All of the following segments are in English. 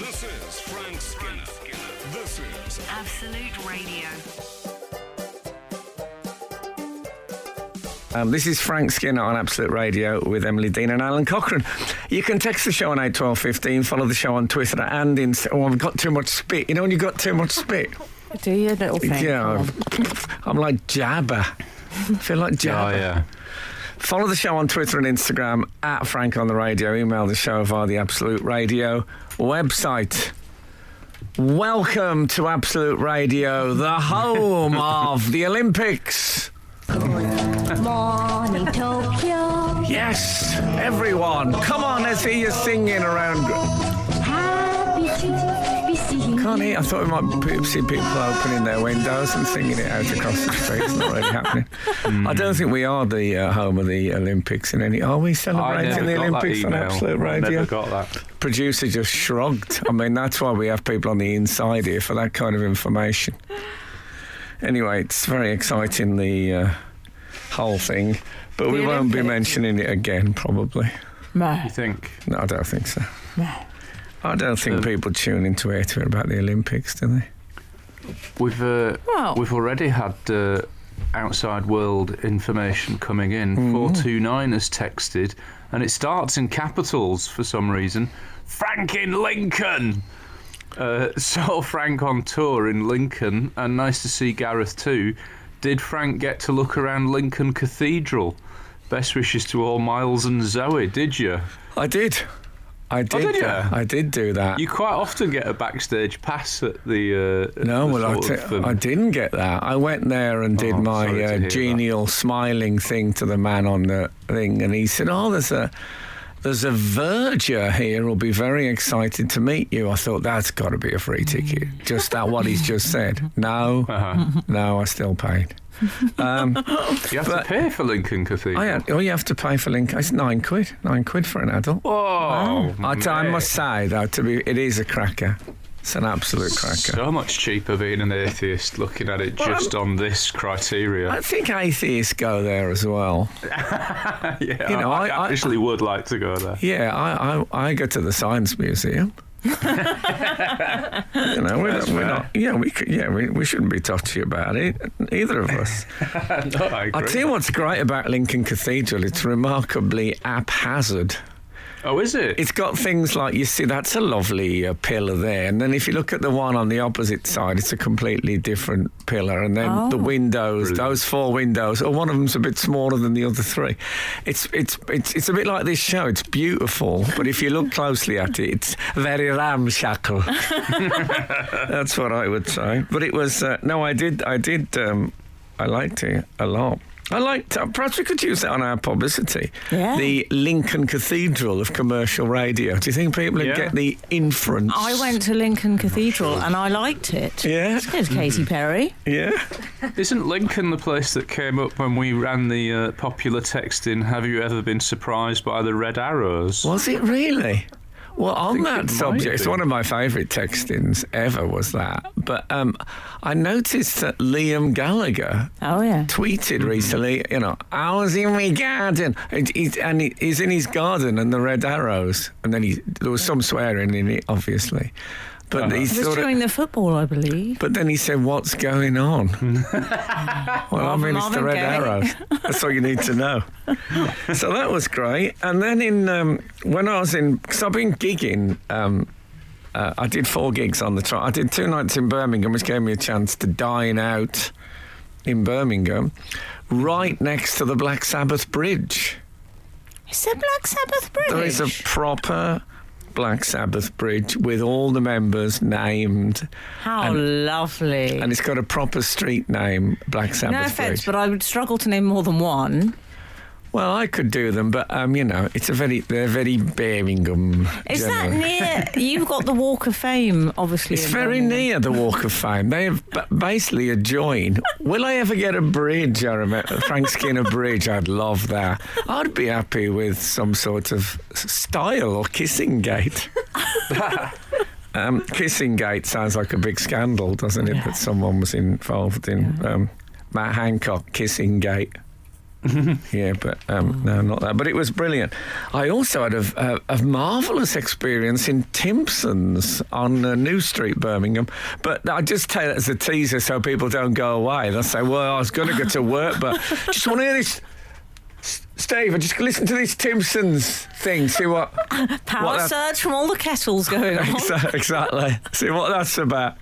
This is Frank Skinner. This is Absolute Radio. Um, this is Frank Skinner on Absolute Radio with Emily Dean and Alun Cochrane. You can text the show on 81215, follow the show on Twitter and Insta. Oh, I've got too much spit. You know when you've got too much spit? Do you, little thing? Yeah, I'm like Jabba. I feel like Jabba. Oh yeah. Follow the show on Twitter and Instagram at Frank on the Radio. Email the show via the Absolute Radio website. Welcome to Absolute Radio, the home of the Olympics. Good morning Tokyo, Yes, everyone, come on, let's hear you singing around. Can't hear. I thought we might pe- see people opening their windows and singing it out across the street. It's not really happening. I don't think we are the uh, home of the Olympics in any. Are we celebrating the Olympics on email. Absolute I Radio? Never got that. producer just shrugged. I mean, that's why we have people on the inside here for that kind of information. Anyway, it's very exciting, the uh, whole thing. But The we won't be mentioning it again, probably. No. You think? No, I don't think so. No. I don't think Um, people tune into it to hear about the Olympics, do they? We've uh, Well- we've already had uh, outside world information coming in. Mm-hmm. Four two nine has texted, and it starts in capitals for some reason. Frank in Lincoln. Uh, saw Frank on tour in Lincoln, and nice to see Gareth too. Did Frank get to look around Lincoln Cathedral? Best wishes to all Miles and Zoe. Did you? I did. I did. did that. I did do that. You quite often get a backstage pass at the. Uh, no, the well, I, sort t- of, um, I didn't get that. I went there and did Oh, my uh, hear that. genial smiling thing to the man on the thing, and he said, "Oh, there's a there's a verger here who'll be very excited to meet you." I thought that's got to be a free ticket. Just that what he's just said. No, Uh-huh. no, I still paid. Um, You have But- to pay for Lincoln Cathedral. I had, oh, you have to pay for Lincoln. It's nine quid. Nine quid for an adult. Oh, I mate. must say though, to be, it is a cracker. It's an absolute cracker. So much cheaper being an atheist looking at it just on this criteria. I think atheists go there as well. yeah, you know, I, I- I- actually would like to go there. Yeah, I, I, I go to the Science Museum. you know, we're, not, we're not. Yeah, we could, yeah we, we shouldn't be touchy about it. Either of us. no, I agree. I tell you what's great about Lincoln Cathedral. It's remarkably haphazard. Oh, is it? It's got things like you see that's a lovely uh, pillar there, and then if you look at the one on the opposite side, it's a completely different pillar, and then the Oh. windows, Brilliant. those four windows, or one of them's a bit smaller than the other three. It's it's it's it's a bit like this show. It's beautiful, but if you look closely at it, it's very ramshackle. that's what I would say. But it was uh, no, I did I did um, I liked it a lot. I liked. Uh, perhaps we could use that on our publicity. Yeah. The Lincoln Cathedral of commercial radio. Do you think people would Yeah. get the inference? I went to Lincoln Cathedral and I liked it. Yeah, There's Katy Perry. yeah. Isn't Lincoln the place that came up when we ran the uh, popular text in Have you ever been surprised by the red arrows? Was it really? Well, on that subject, it's one of my favourite textings ever was that. But um, I noticed that Liam Gallagher Oh, yeah. tweeted recently, you know, I was in my garden. And he's, and he's in his garden and the red arrows. And then he, there was some swearing in it, obviously. But Uh-huh. he It was sort of, the football, I believe. But then he said, "What's going on?" well, I mean, it's the red Gaye. arrows. That's all you need to know. so that was great. And then in um, when I was in, because I've been gigging. Um, uh, I did four gigs on the trot. I did two nights in Birmingham, which gave me a chance to dine out in Birmingham, right next to the Black Sabbath Bridge. It's the Black Sabbath Bridge. There is a proper Black Sabbath bridge with all the members named, How and- lovely. and it's got a proper street name, Black Sabbath no offence, Bridge. but I would struggle to name more than one. Well, I could do them, but um, you know, it's a very they're very Birmingham. Is that near? You've got the Walk of Fame, obviously. It's very Birmingham. near the Walk of Fame. They have basically adjoin. Will I ever get a bridge? I remember Frank Skinner Bridge. I'd love that. I'd be happy with some sort of style or kissing gate. um, kissing gate sounds like a big scandal, doesn't it? That someone was involved in um, Matt Hancock kissing gate. yeah, but um, no, not that. But it was brilliant. I also had a, a, a marvellous experience in Timpson's on uh, New Street, Birmingham. But I just tell it as a teaser so people don't go away. They'll say, well, I was going to go to work, but just want to hear this. S- Steve, I just listen to this Timpson's thing, see what. Power what that- surge from all the kettles going on. Exactly. See what that's about.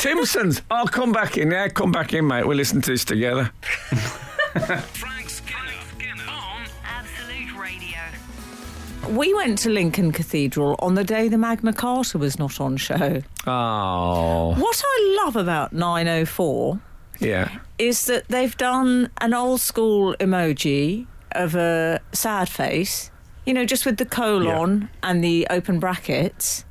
Timpson's, I'll come back in. Yeah, come back in, mate. We'll listen to this together. We went to Lincoln Cathedral on the day the Magna Carta was not on show. Oh, What I love about 904 yeah. is that they've done an old school emoji of a sad face, you know, just with the colon and the open brackets.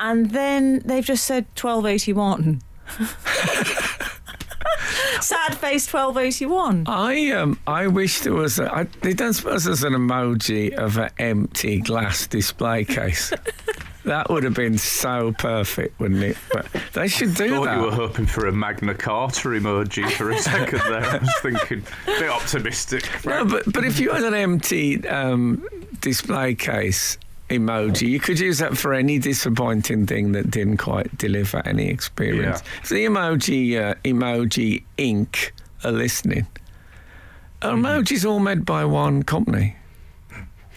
And then they've just said 1281. sad face 1281. I um I wish there was a, I, they don't suppose there's an emoji of an empty glass display case. that would have been so perfect, wouldn't it? But they should do that. I thought that. you were hoping for a Magna Carta emoji for a second there. I was thinking, a bit optimistic. No, but but if you had an empty um, display case emoji, you could use that for any disappointing thing that didn't quite deliver any experience. Yeah. If the emoji uh, emoji Inc. are listening, are Mm-hmm. emojis all made by one company?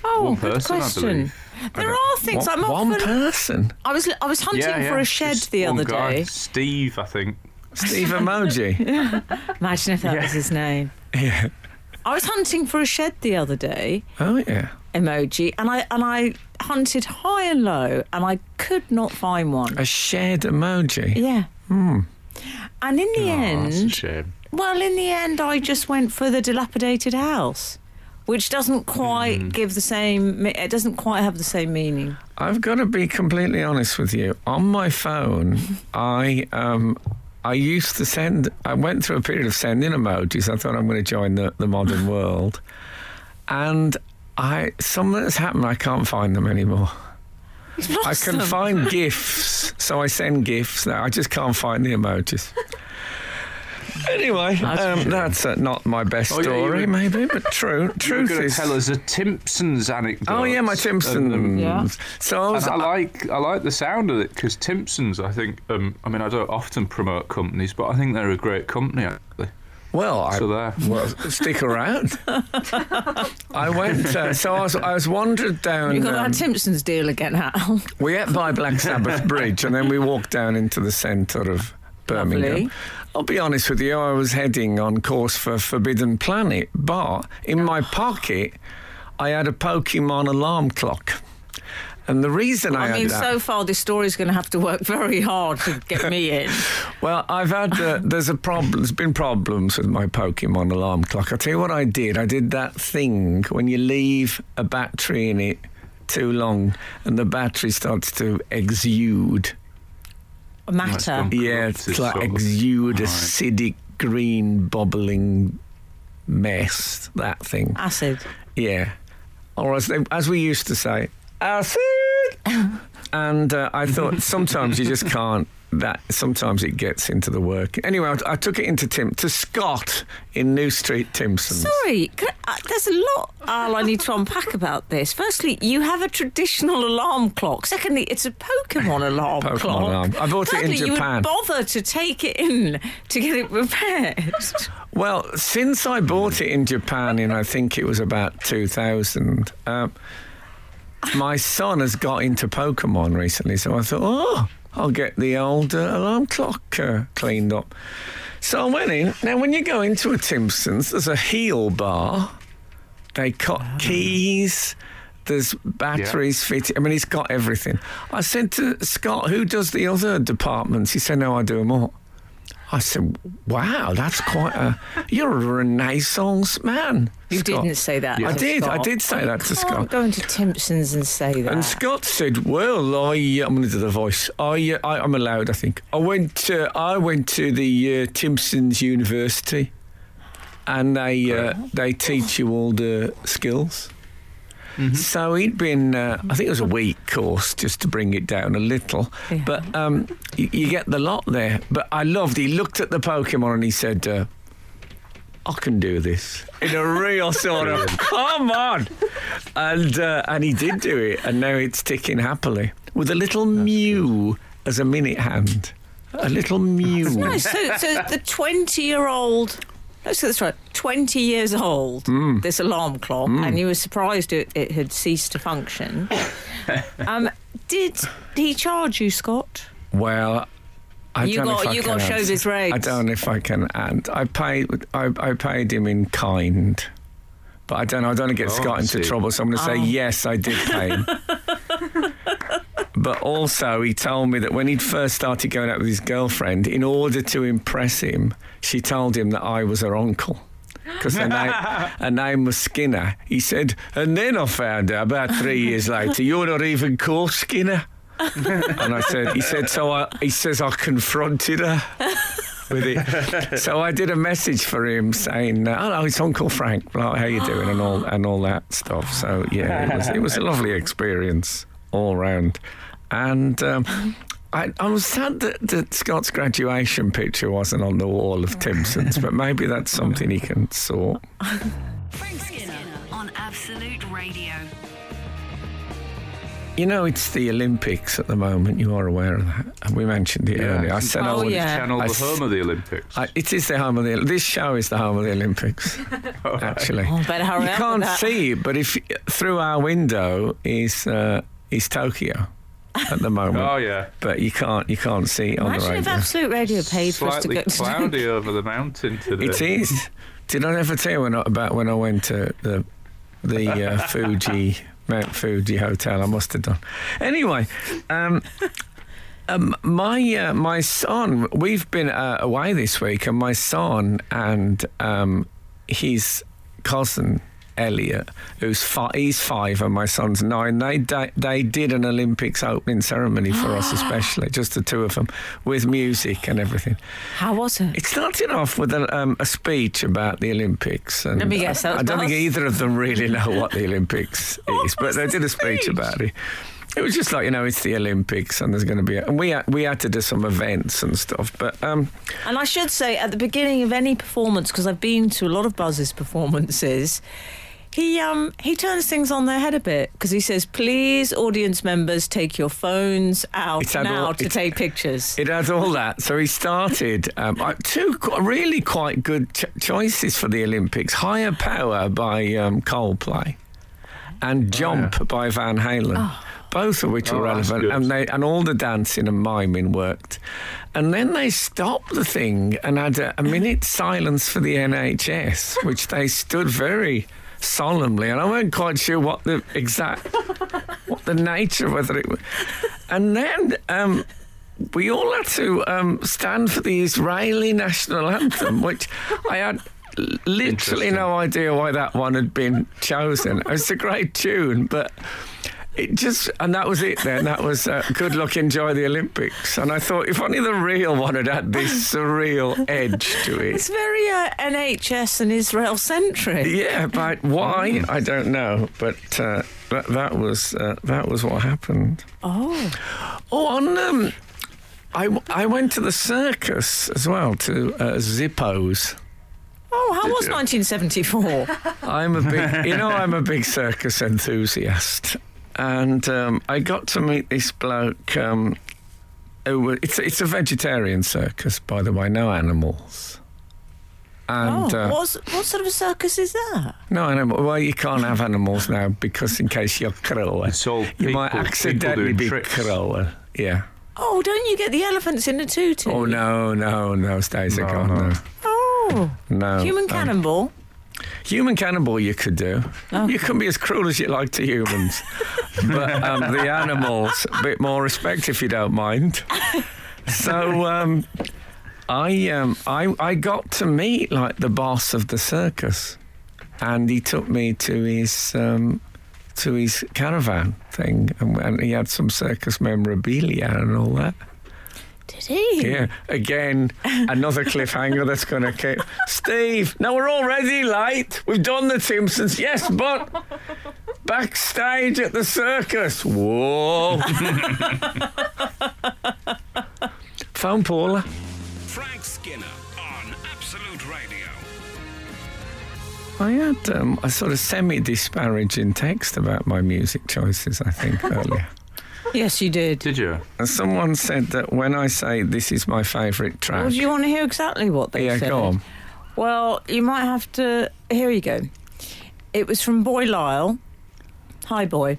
Oh, One good person, I question. believe. There are things one, I'm one person. I was I was hunting Yeah, for a shed just the one other guy. day. Steve, I think. Steve Emoji. Imagine if that Yeah. was his name. yeah. I was hunting for a shed the other day, Oh yeah. emoji, and I and I hunted high and low, and I could not find one. A shared emoji. Yeah. Hmm. And in the Oh, end, well, in the end, I just went for the dilapidated house, which doesn't quite Hmm. give the same. It doesn't quite have the same meaning. I've got to be completely honest with you. On my phone, I um, I used to send. I went through a period of sending emojis. I thought I'm going to join the, the modern world, and I something has happened. I can't find them anymore. I can Awesome. find gifs, so I send gifs. Now I just can't find the emojis. Anyway, um, that's uh, not my best Oh, yeah, story, were- maybe, but true. You were Truth going to is, tell us a Timpson's anecdote. oh yeah, my Timpsons. Yeah. So I was, And I like I like the sound of it because Timpsons. I think. Um, I mean, I don't often promote companies, but I think they're a great company. Actually, well, I, so there. Well, stick around. I went. Uh, so I was. I was wandered down. You got um, that Timpson's deal again, Al. we ate by Black Sabbath Bridge, and then we walked down into the centre of Birmingham. Lovely. I'll be honest with you. I was heading on course for Forbidden Planet, but in my pocket, I had a Pokemon alarm clock. And the reason I, I mean, that, so far this story's going to have to work very hard to get me in. Well, I've had uh, there's a problem. There's been problems with my Pokemon alarm clock. I tell you what I did. I did that thing when you leave a battery in it too long, and the battery starts to exude. Matter. gone. Yeah, Corrupted it's like sort of. exude Right. acidic green bubbling mess. That thing. Acid. Yeah, or as they, as we used to say, and uh, I thought sometimes you just can't. That sometimes it gets into the work. Anyway, I, I took it into Tim to Scott in New Street, Timpson. Sorry, I, uh, there's a lot Al, I need to unpack about this. Firstly, you have a traditional alarm clock. Secondly, it's a Pokemon alarm Pokemon clock. alarm. I bought it in Japan. you would bother to take it in to get it repaired. Well, since I bought it in Japan in I think it was about 2000, um, my son has got into Pokemon recently, so I thought, oh, I'll get the old uh, alarm clock uh, cleaned up. So I went in. Now, when you go into a Timpson's, there's a heel bar. They cut keys. There's batteries fitted. I mean, he's got everything. I said to Scott, who does the other departments? He said, no, I do them all. I said, "Wow, that's quite a. You're a Renaissance man." You Scott." didn't say that. I to did. I did say that to Can't Scott. go into Timpson's and say that. And Scott said, "Well, I I'm going to do the voice. I, uh, I I'm allowed. I think I went. To, I went to the uh, Timpson's University, and they uh, they teach you all the skills." So he'd been, uh, I think it was a week course just to bring it down a little. Yeah. But um, you, you get the lot there. But I loved, he looked at the Pokemon and he said, uh, I can do this in a real sort of come on, and uh, and he did do it, and now it's ticking happily with a little mew as a minute hand, a little mew. Nice. So, so the 20 year old, let's get this right, 20 years old, Hmm. this alarm clock, and you were surprised it, it had ceased to function. um, did he charge you, Scott? Well. I You don't know got- if I you can got answer. showbiz rates. I don't know if I can, and I paid. I, I paid him in kind, but I don't know. I don't want to get Oh, Scott into trouble, so I'm going to say Oh. yes, I did pay him. but also, he told me that when he'd first started going out with his girlfriend, in order to impress him, she told him that I was her uncle. Because her name, her name was Skinner. He said, and then I found out about three years later, you're not even called Skinner. and I said, he said, so I, he says I confronted her with it. So I did a message for him saying, uh, "Hello, it's Uncle Frank. Like, how you doing?" and all and all that stuff. So yeah, it was it was a lovely experience all round, and. Um, I, I was sad that, that Scott's graduation picture wasn't on the wall of Timpson's, but maybe that's something he can sort. Frank Skinner on Absolute Radio. You know, it's the Olympics at the moment. You are aware of that. We mentioned it earlier. I said, Oh, I would- yeah. Channel the s- home of the Olympics. I, it is the home of the. This show is the home of the Olympics. actually, Oh, better hurry you up can't with that. see but if through our window is uh, is Tokyo at the moment. oh yeah, But you can't you can't see it on Imagine the if radio. Absolute Radio paid for us to slightly go to cloudy over the mountain today. It is. Did I ever tell you when I, about when I went to the the uh, Fuji Mount Fuji hotel? I must have done. Anyway, um, um, my uh, my son, we've been uh, away this week, and my son and um, his cousin. Elliot, who's fi- he's five and my son's nine. They di- they did an Olympics opening ceremony for us, especially just the two of them, with music and everything. How was it? It started off with a, um, a speech about the Olympics. And Let me guess, that I, I don't think either of them really know what the Olympics is, but they did a speech, speech? about it. It was just like you know, it's the Olympics, and there's going to be, a, and we had, we had to do some events and stuff. But um, And I should say, at the beginning of any performance, because I've been to a lot of Buzz's performances, he um he turns things on their head a bit because he says, "Please, audience members, take your phones out It's now all- to take pictures." it had all that. So he started um, uh, two really quite good ch- choices for the Olympics: "Higher Power" by um, Coldplay and "Jump" by Van Halen. Both of which were Oh, that's relevant, and they and all the dancing and miming worked. And then they stopped the thing and had a, a minute silence for the NHS, which they stood very solemnly. And I weren't quite sure what the exact, what the nature, whether it was. And then um, we all had to um, stand for the Israeli national anthem, which I had literally no idea why that one had been chosen. It's a great tune, but it just and that was it. Then that was uh, good luck, enjoy the Olympics. And I thought if only the real one had had this surreal edge to it. It's very uh, NHS and Israel centric. Yeah, but why I don't know. But uh, that that was uh, that was what happened. Oh, Oh, on um, I I went to the circus as well to uh, Zippo's. oh, how was 1974? I'm a big, you know, I'm a big circus enthusiast, and um, I got to meet this bloke. Um, who it's it's a vegetarian circus, by the way, no animals. And oh, uh, what's, what sort of a circus is that? no animal. Well, you can't have animals now because in case you're cruel, It's all you might people- people accidentally be tricks. cruel. Yeah. Oh, don't you get the elephants in a tutu? Oh no, no, no, days No, are gone. no. No, Oh, no. human Um, cannonball. Human cannibal, you could do. Oh. You can be as cruel as you like to humans, but um, the animals, a bit more respect if you don't mind. So um, I, um, I, I got to meet like the boss of the circus, and he took me to his um, to his caravan thing, and, and he had some circus memorabilia and all that. Did he? Yeah, again, another cliffhanger that's going to keep. Steve, now we're already late. We've done the Simpsons, yes, but backstage at the circus. Whoa. Phone Paula. Frank Skinner on Absolute Radio. I had um, a sort of semi-disparaging text about my music choices. I think earlier. Yes, you did. Did you? And someone said that when I say this is my favourite track, Well, do you want to hear exactly what they yeah, said? go on. Well, you might have to. Here you go. It was from Boy Lyle. Hi, boy.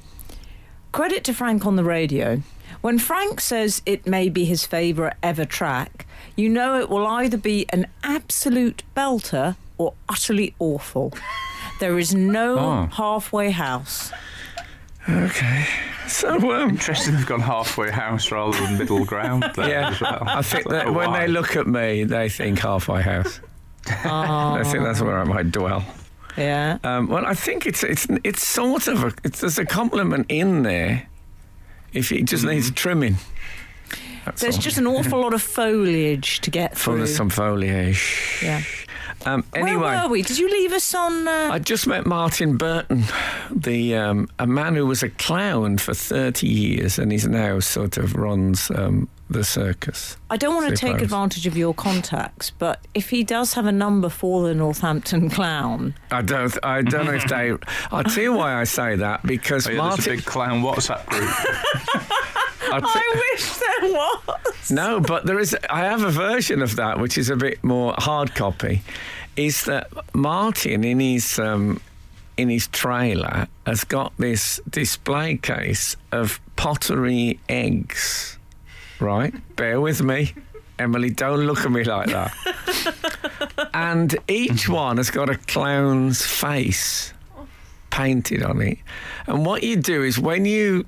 Credit to Frank on the radio. When Frank says it may be his favourite ever track, you know it will either be an absolute belter or utterly awful. There is no Oh. halfway house. Okay. So um, Interesting. They've gone halfway house rather than middle ground there yeah, as well. I think that when why. they look at me, they think halfway house. I think that's where I might dwell. Yeah. Um, well, I think it's it's it's sort of a it's, there's a compliment in there. If it just needs trimming. That's There's all. just an awful lot of foliage to get full through. of some foliage. Yeah. Um, anyway, Where were we? Did you leave us on? Uh, I just met Martin Burton, the um, a man who was a clown for 30 years, and he's now sort of runs um, the circus. I don't want to take advantage of your contacts, but if he does have a number for the Northampton clown, I don't, I don't know if they. I'll tell you why I say that because Oh, yeah, there's a Martin. big clown WhatsApp group. I'll t- I wish there was. No, but there is. I have a version of that which is a bit more hard copy. Is that Martin in his um, in his trailer has got this display case of pottery eggs? Right, bear with me, Emily. Don't look at me like that. and each one has got a clown's face painted on it. And what you do is when you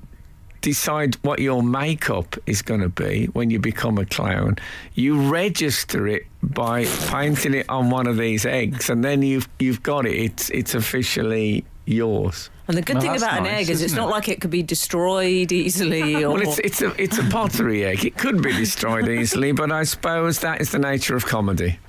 decide what your makeup is going to be when you become a clown, you register it by painting it on one of these eggs, and then you've you've got it. It's it's officially yours. And the good Well, thing that's about an egg is it's isn't not it? like it could be destroyed easily. Or Well, it's it's a it's a pottery egg. It could be destroyed easily, but I suppose that is the nature of comedy.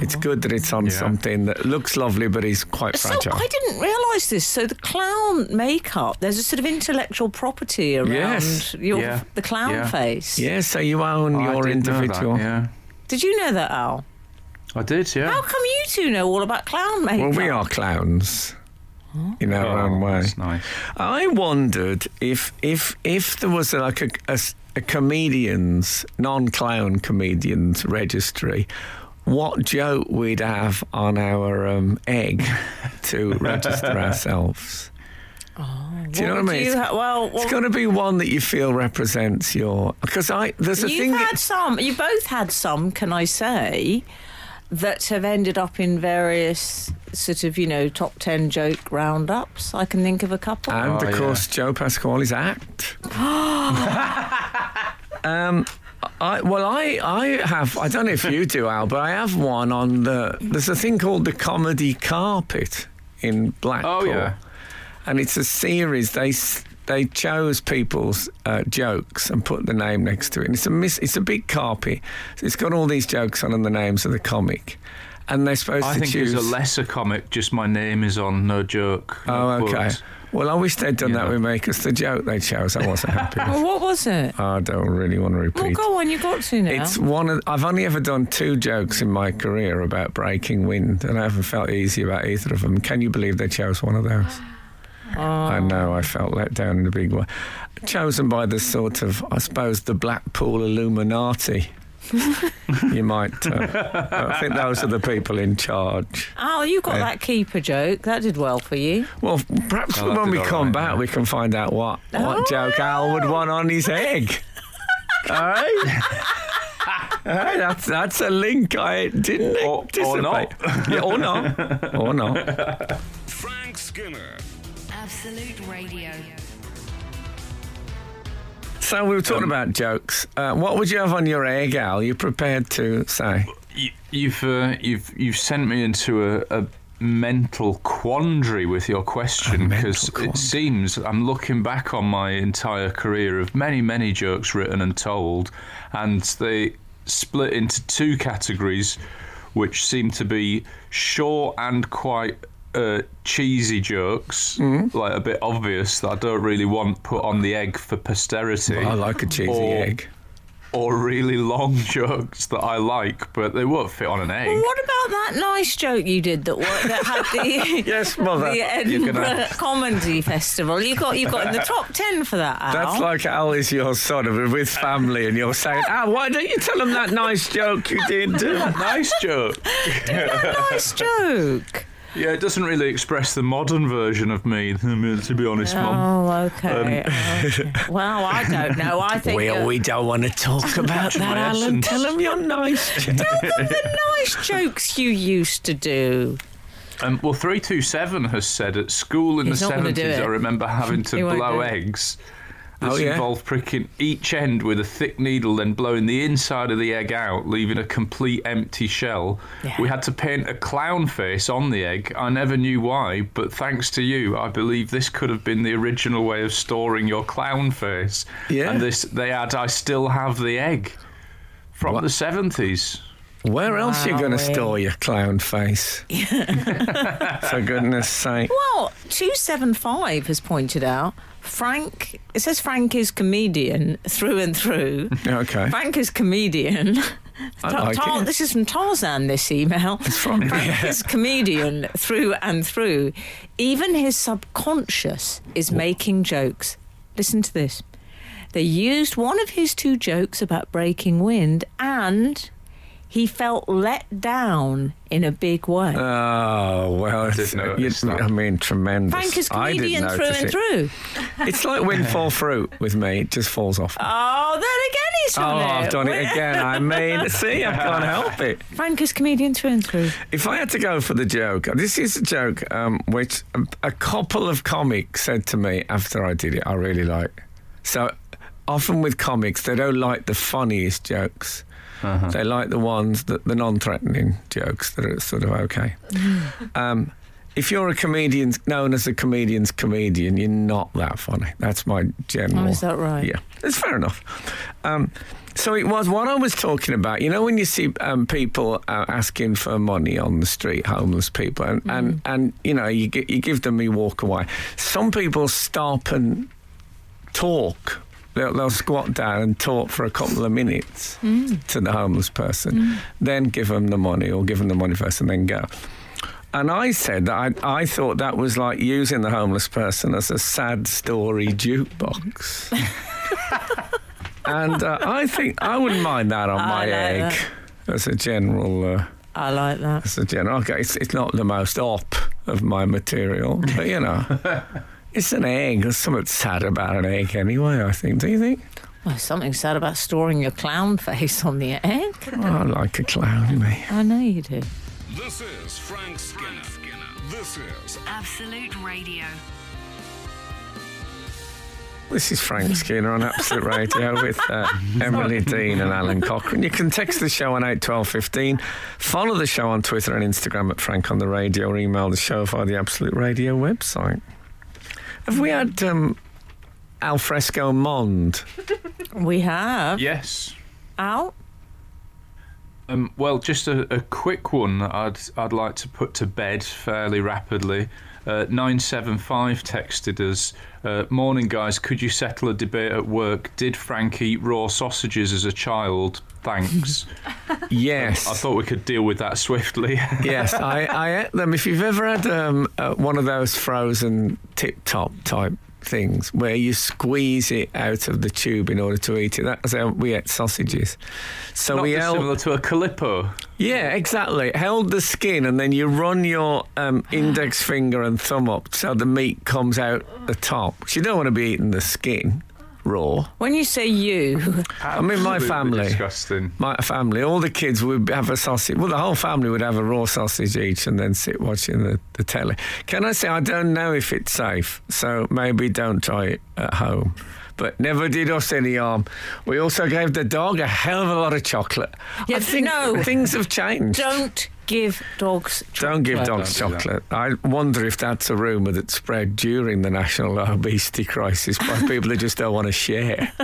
It's good that it's on Yeah. something that looks lovely but is quite so fragile. I didn't realise this. So the clown makeup, there's a sort of intellectual property around Yes. your Yeah. the clown Yeah. face. yeah, so you own Oh, your did that, individual. yeah, Did you know that, Al? I did. Yeah. How come you two know all about clown makeup? Well, we are clowns in our Oh, own way. That's nice. I wondered if if if there was like a, a, a comedians non-clown comedians registry, what joke we'd have on our um, egg to register ourselves. Do you know what I mean? you It's- ha- well, It's going to be one that you feel represents your because I there's a thing you've thing. had some. You both had some. Can I say? That have ended up in various sort of, you know, top 10 joke roundups. I can think of a couple. and Oh, of yeah. course, Joe Pasquale's act. um, I, well, I, I have. I don't know if you do, Al, but I have one on the. There's a thing called the comedy carpet in Blackpool. Oh, yeah. and it's a series. They they chose people's uh, jokes and put the name next to it. And it's a miss, it's a big carpet. It's got all these jokes on and the names of the comic, and they're supposed I to think choose. there's a lesser comic. Just my name is on. No joke. no Oh, okay. quotes. Well, I wish they'd done that Yeah. with me because the joke they chose, I wasn't happy with. Well, what was it? I don't really want to repeat. Well, repeat. go on, you got to now. It's one of. I've only ever done two jokes in my career about breaking wind, and I haven't felt easy about either of them. Can you believe they chose one of those? Oh. I know. I felt let down in a big way. Chosen by the sort of, I suppose, the Blackpool Illuminati. You might. Uh, I think those are the people in charge. Oh, you got Yeah. that keeper joke. That did well for you. Well, perhaps Oh, when we come right, back, yeah. we can find out what what Oh, joke Al would want on his egg. All right. All right, that's that's a link I didn't Or- or anticipate. not. yeah, or not, or not. Frank Skinner. Absolute Radio. So we were talking about jokes. Uh, what would you have on your egg, Al? You prepared to say? You, you've uh, you've you've sent me into a, a mental quandary with your question because it seems I'm looking back on my entire career of many many jokes written and told, and they split into two categories, which seem to be short and quite. Uh, cheesy jokes, Mm-hmm. like a bit obvious that I don't really want put on the egg for posterity. I like a cheesy Or- egg. or really long jokes that I like, but they won't fit on an egg. Well, what about that nice joke you did that, wa- that had the Yes, mother. the Edinburgh gonna- Comedy Festival? You got you got in the top ten for that. Al. That's like Al is your son of with family, and you're saying, "Ah, why don't you tell him that nice joke you did?" nice joke. nice joke. Yeah, it doesn't really express the modern version of me, to be honest, Mum. Oh, okay. okay. Well, I don't know. I think well, uh, we don't want to talk about that, my Alun. essence. Tell him you're nice. the nice jokes you used to do. Um, well, 327 has said at school in He's the not gonna do 70s, I remember having to He won't blow do eggs. This Oh, yeah? involved pricking each end with a thick needle, then blowing the inside of the egg out, leaving a complete empty shell. Yeah. We had to paint a clown face on the egg. I never knew why, but thanks to you, I believe this could have been the original way of storing your clown face. Yeah. And this, they had, I still have the egg from What? the 70s. Where else are you going to eh? store your clown face? For goodness sake. Well, 275 has pointed out Frank, it says Frank is comedian through and through. Okay. Frank is comedian. I Ta- like Tar- it. This is from Tarzan, this email. It's from- Frank is comedian through and through. Even his subconscious is making jokes. Listen to this. They used one of his two jokes about breaking wind and he felt let down in a big way. Oh well, it's, did notice. I mean, tremendous. Frank is I did comedian through and it. through. It's like windfall fruit with me; it just falls off. Oh, then again he's Oh, done it. I've done it again. I mean, see, I can't help it. Frank is comedian through and through. If I had to go for the joke, this is a joke um, which a, a couple of comics said to me after I did it. I really like. So often with comics, they don't like the funniest jokes. They like the ones that the non-threatening jokes that are sort of okay. Um, if you're a comedian known as a comedian's comedian, you're not that funny. That's my general. Oh, is that right? Yeah, it's fair enough. Um, so it was what I was talking about. You know, when you see um, people uh, asking for money on the street, homeless people, and, and, and you know, you, you give them, you walk away. Some people stop and talk. They'll, they'll squat down and talk for a couple of minutes to the homeless person, then give them the money or give them the money first and then go. And I said that I, I thought that was like using the homeless person as a sad story jukebox. and uh, I think I wouldn't mind that on I my like egg that. as a general. Uh, I like that. as a general, okay, it's, it's not the most op of my material, but you know, it's an egg. There's something sad about an egg anyway. I think. Do you think? Well, something sad about storing your clown face on the egg. Oh, I like a clown, me. I know you do. This is Frank Skinner. This is Absolute Radio. This is Frank Skinner on Absolute Radio with uh, Emily Dean and Alun Cochrane. You can text the show on eight twelve fifteen. Follow the show on Twitter and Instagram at Frank on the Radio or email the show via the Absolute Radio website. Have we had um, Alfresco Mond? We have. Yes. Al? Um, well, just a, a quick one that I'd I'd like to put to bed fairly rapidly. Uh, 975 texted us, uh, Morning guys, could you settle a debate at work? Did Frank eat raw sausages as a child? Thanks. Yes. I thought we could deal with that swiftly. yes, I, I ate them. If you've ever had um, uh, one of those frozen tip top type things where you squeeze it out of the tube in order to eat it, that's how we ate sausages. So Not we held, dissimilar to a calippo. Yeah, exactly. Held the skin and then you run your um, index finger and thumb up so the meat comes out the top. 'Cause you don't want to be eating the skin raw. When you say you, I mean, my Absolutely family. Disgusting. My family, all the kids would have a sausage. Well, the whole family would have a raw sausage each and then sit watching the, the telly. Can I say, I don't know if it's safe, so maybe don't try it at home. But never did us any harm. We also gave the dog a hell of a lot of chocolate. Yeah, I think no. things have changed. don't give dogs chocolate. Don't give dogs Don't do chocolate. I wonder if that's a rumour that spread during the national obesity crisis by people who just don't want to share.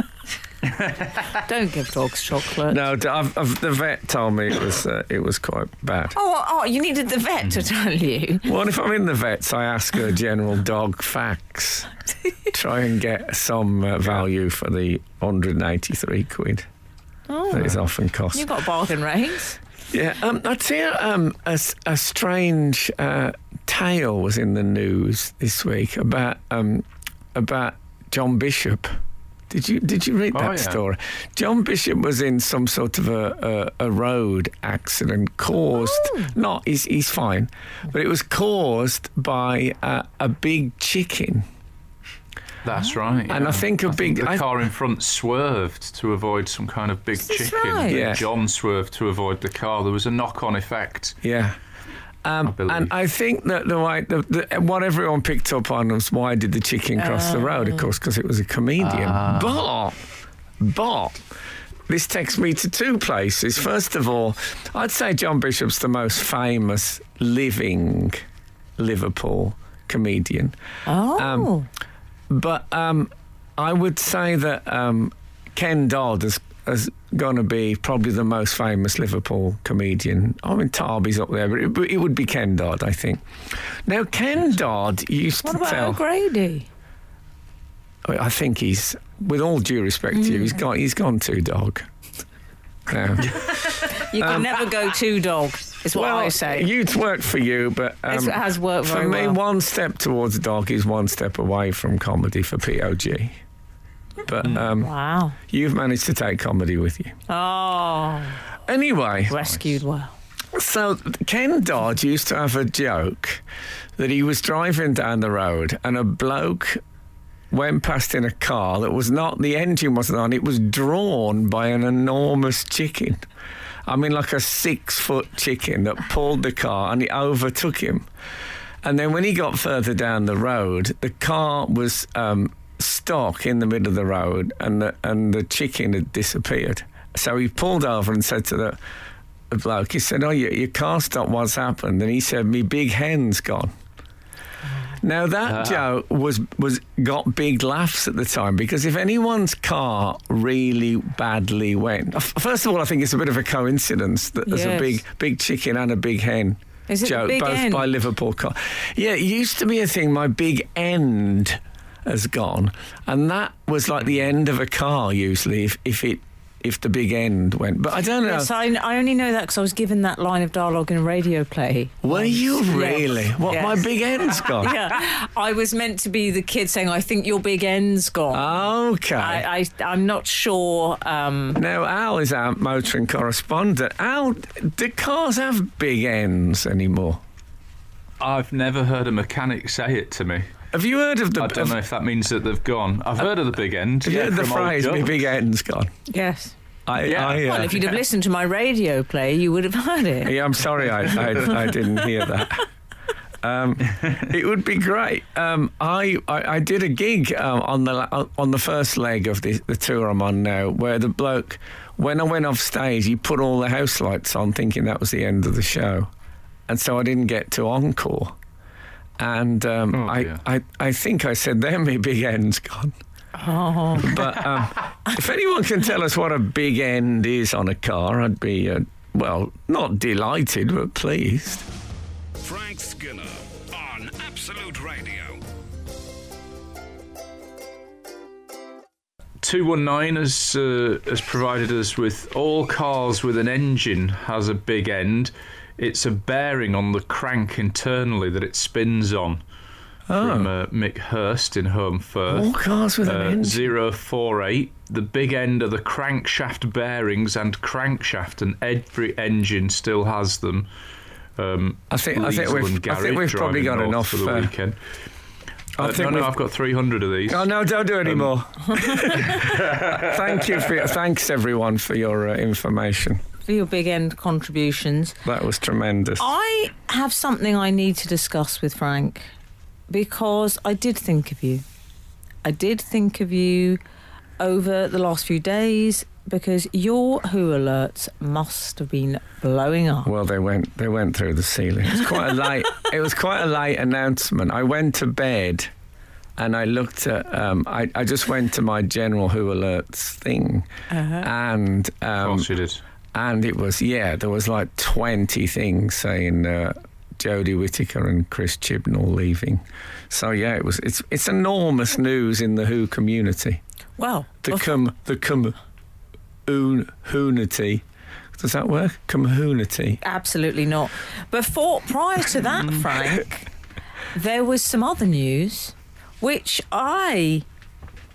Don't give dogs chocolate. No, I've, I've, the vet told me it was uh, it was quite bad. Oh, oh, you needed the vet to tell you. Well, if I'm in the vets, I ask her general dog facts. Try and get some uh, value for the 183 quid. Oh. that is often cost. You've got bargain rates. Yeah, um, I'd say um, a, a strange uh, tale was in the news this week about um, about John Bishop. Did you did you read Oh, that yeah. story? John Bishop was in some sort of a, a, a road accident caused oh. not he's he's fine, but it was caused by a, a big chicken. That's right. And I think a big- the I- car in front swerved to avoid some kind of big chicken. right? Yeah. John swerved to avoid the car. There was a knock-on effect. Yeah. Um, believe. and I think that the way the, the, what everyone picked up on was why did the chicken cross the road? Of course, because it was a comedian. But, but this takes me to two places. First of all, I'd say John Bishop's the most famous living Liverpool comedian. Oh. Um, But um, I would say that um, Ken Dodd is, is going to be probably the most famous Liverpool comedian. I mean, Tarby's up there, but it, it would be Ken Dodd, I think. Now, Ken Dodd used what to about tell. O'Grady? I think he's, with all due respect to you, he's gone. He's gone too dog. You can never go too dog, is what Um, well, I say. youth worked for you, but um, it has worked for me. well. One step towards dog is one step away from comedy for POG. But Mm. um, Wow. you've managed to take comedy with you. Oh, Anyway, rescued well. so Ken Dodd used to have a joke that he was driving down the road and a bloke went past in a car that was not the engine wasn't on it was drawn by an enormous chicken i mean like a six foot chicken that pulled the car and it overtook him and then when he got further down the road the car was um, stuck in the middle of the road and the, and the chicken had disappeared so he pulled over and said to the the bloke. He said, "Oh, your, your car stopped. What's happened?" And he said, "Me big hen's gone." Now that ah. joke was was got big laughs at the time because if anyone's car really badly went, first of all, I think it's a bit of a coincidence that there's a big big chicken and a big hen. Is it big both end? by Liverpool car. Yeah, it used to be a thing. My big end has gone, and that was like the end of a car usually if if it if the big end went. But I don't know. Yes, I, I only know that because I was given that line of dialogue in a radio play. Were you Yes. really? What, my big end's gone? Yeah, I was meant to be the kid saying, "I think your big end's gone." Okay. I, I, I'm not sure. Um, now, Al is our motoring correspondent. Al, do cars have big ends anymore? I've never heard a mechanic say it to me. Have you heard of the, I don't know if that means that they've gone. I've heard of the big end. have you yeah, heard the from old phrase, my big end's gone? yes. I, Yeah. I, uh, Well, if you'd have listened to my radio play, you would have heard it. yeah, I'm sorry I, I, I didn't hear that. Um, it would be great. Um, I, I I did a gig um, on the on the first leg of the, the tour I'm on now, where the bloke, when I went off stage, he put all the house lights on, thinking that was the end of the show, and so I didn't get to encore. And um, Oh, I. I I think I said, "There, my big end's gone." Oh, But um, if anyone can tell us what a big end is on a car, I'd be uh, well, not delighted, but pleased. Frank Skinner on Absolute Radio. 219 has, uh, has provided us with all cars with an engine has a big end. It's a bearing on the crank internally that it spins on. From uh, Mick Hurst in Holmfirth. All cars with an Uh, engine. 048. The big end of the crankshaft bearings and crankshaft, and every engine still has them. Um, I think I think we've I think we've probably got enough. for the uh, weekend. I Uh, think no, no, I've got 300 of these. Oh no! Don't do any Um, more. Thank you for your, thanks everyone for your uh, information. For your big end contributions. That was tremendous. I have something I need to discuss with Frank because I did think of you. I did think of you over the last few days because your Who alerts must have been blowing up. Well, they went they went through the ceiling. It was quite a light. it was quite a late announcement. I went to bed, and I looked at. Um, I I just went to my general Who alerts thing, and Of um, course you did. And it was yeah, there was like twenty things saying uh, Jodie Whittaker and Chris Chibnall leaving. So yeah, it was it's it's enormous news in the Who community. Well, The bef- com the com Community. Does that work? Community. Absolutely not. Before, prior to that, Frank, there was some other news, which I,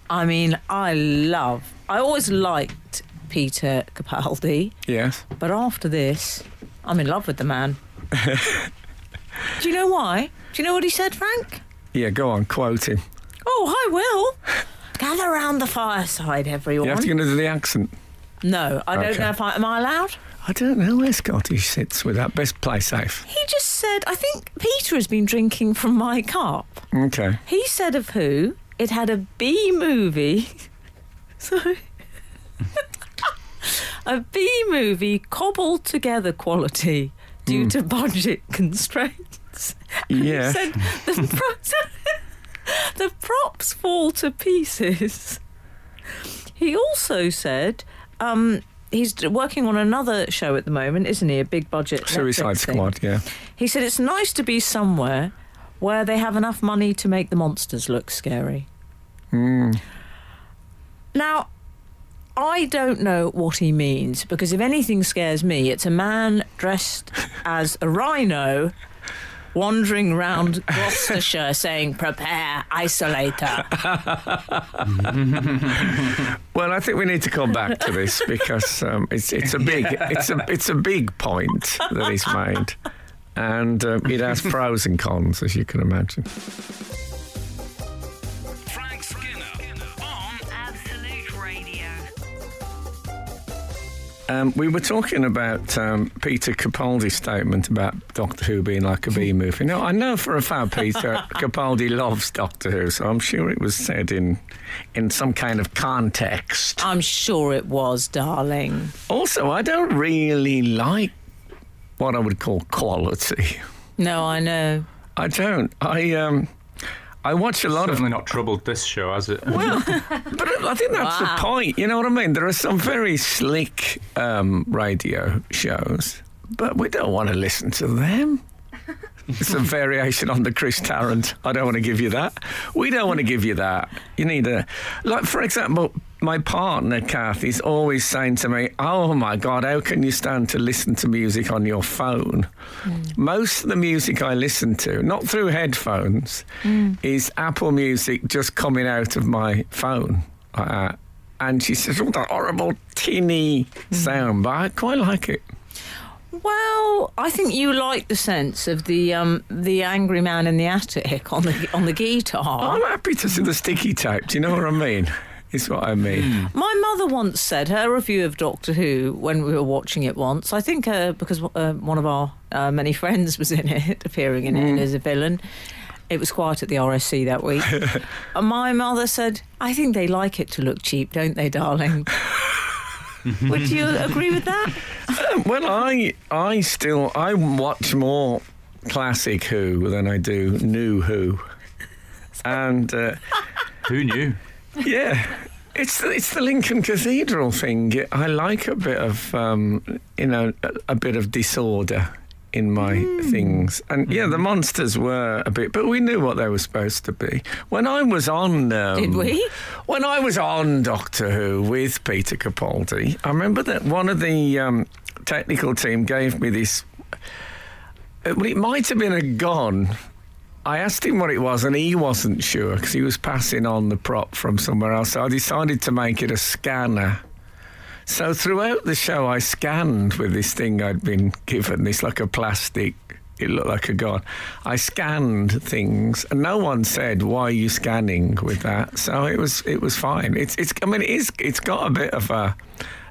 I mean, I love. I always liked Peter Capaldi, Yes. but after this, I'm in love with the man. Do you know why? Do you know what he said, Frank? Yeah, go on, quote him. Oh, I will. Gather round the fireside, everyone. You have to go into the accent. no, I don't know if I am I allowed. I don't know where Scottish sits with that. Best play safe. He just said, I think Peter has been drinking from my cup. Okay. He said of who it had a B movie. Sorry. A B movie cobbled together quality due to budget constraints. Yeah. said the, pro- the props fall to pieces. He also said um, he's working on another show at the moment, isn't he? A big budget Suicide. Squad, yeah. He said it's nice to be somewhere where they have enough money to make the monsters look scary. Now, I don't know what he means because if anything scares me, it's a man dressed as a rhino wandering around Gloucestershire saying, Prepare, isolator. Well, I think we need to come back to this because um, it's it's a big it's a it's a big point that he's made, and um, it has pros and cons, as you can imagine. Um, we were talking about um, Peter Capaldi's statement about Doctor Who being like a B movie. Now, I know for a fact Peter Capaldi loves Doctor Who, so I'm sure it was said in in some kind of context. I'm sure it was, darling. Also, I don't really like what I would call quality. No, I know. I don't. I um, I watch a lot of Certainly not troubled this show, has it? Well, but I think that's Wow. the point. You know what I mean? There are some very slick um, radio shows, but we don't want to listen to them. It's a variation on the Chris Tarrant. I don't want to give you that. We don't want to give you that. You need a, like, for example, my partner, Kath, is always saying to me, Oh my God, how can you stand to listen to music on your phone? Mm. Most of the music I listen to, not through headphones, mm. is Apple Music just coming out of my phone. like and she says, Oh, that horrible tinny mm. sound, but I quite like it. Well, I think you like the sense of the um, the angry man in the attic on the on the guitar. I'm happy to see the sticky tape. Do you know what I mean? Is what I mean. My mother once said her review of Doctor Who when we were watching it once. I think uh, because uh, one of our uh, many friends was in it, appearing in it as a villain. It was quiet at the RSC that week. and my mother said, "I think they like it to look cheap, don't they, darling?" Would you agree with that? Well, I I still I watch more classic Who than I do new Who, and uh, Who knew? Yeah, it's the, it's the Lincoln Cathedral thing. I like a bit of um, you know a, a bit of disorder in my things, and yeah, the monsters were a bit, but we knew what they were supposed to be. When I was on, um, Did we? When I was on Doctor Who with Peter Capaldi, I remember that one of the um, technical team gave me this. Well, it might have been a gun. I asked him what it was, and he wasn't sure because he was passing on the prop from somewhere else. So I decided to make it a scanner. So throughout the show, I scanned with this thing I'd been given. It's like a plastic. It looked like a gun. I scanned things, and no one said why are you scanning with that. So it was it was fine. It's it's. I mean, it is. It's got a bit of a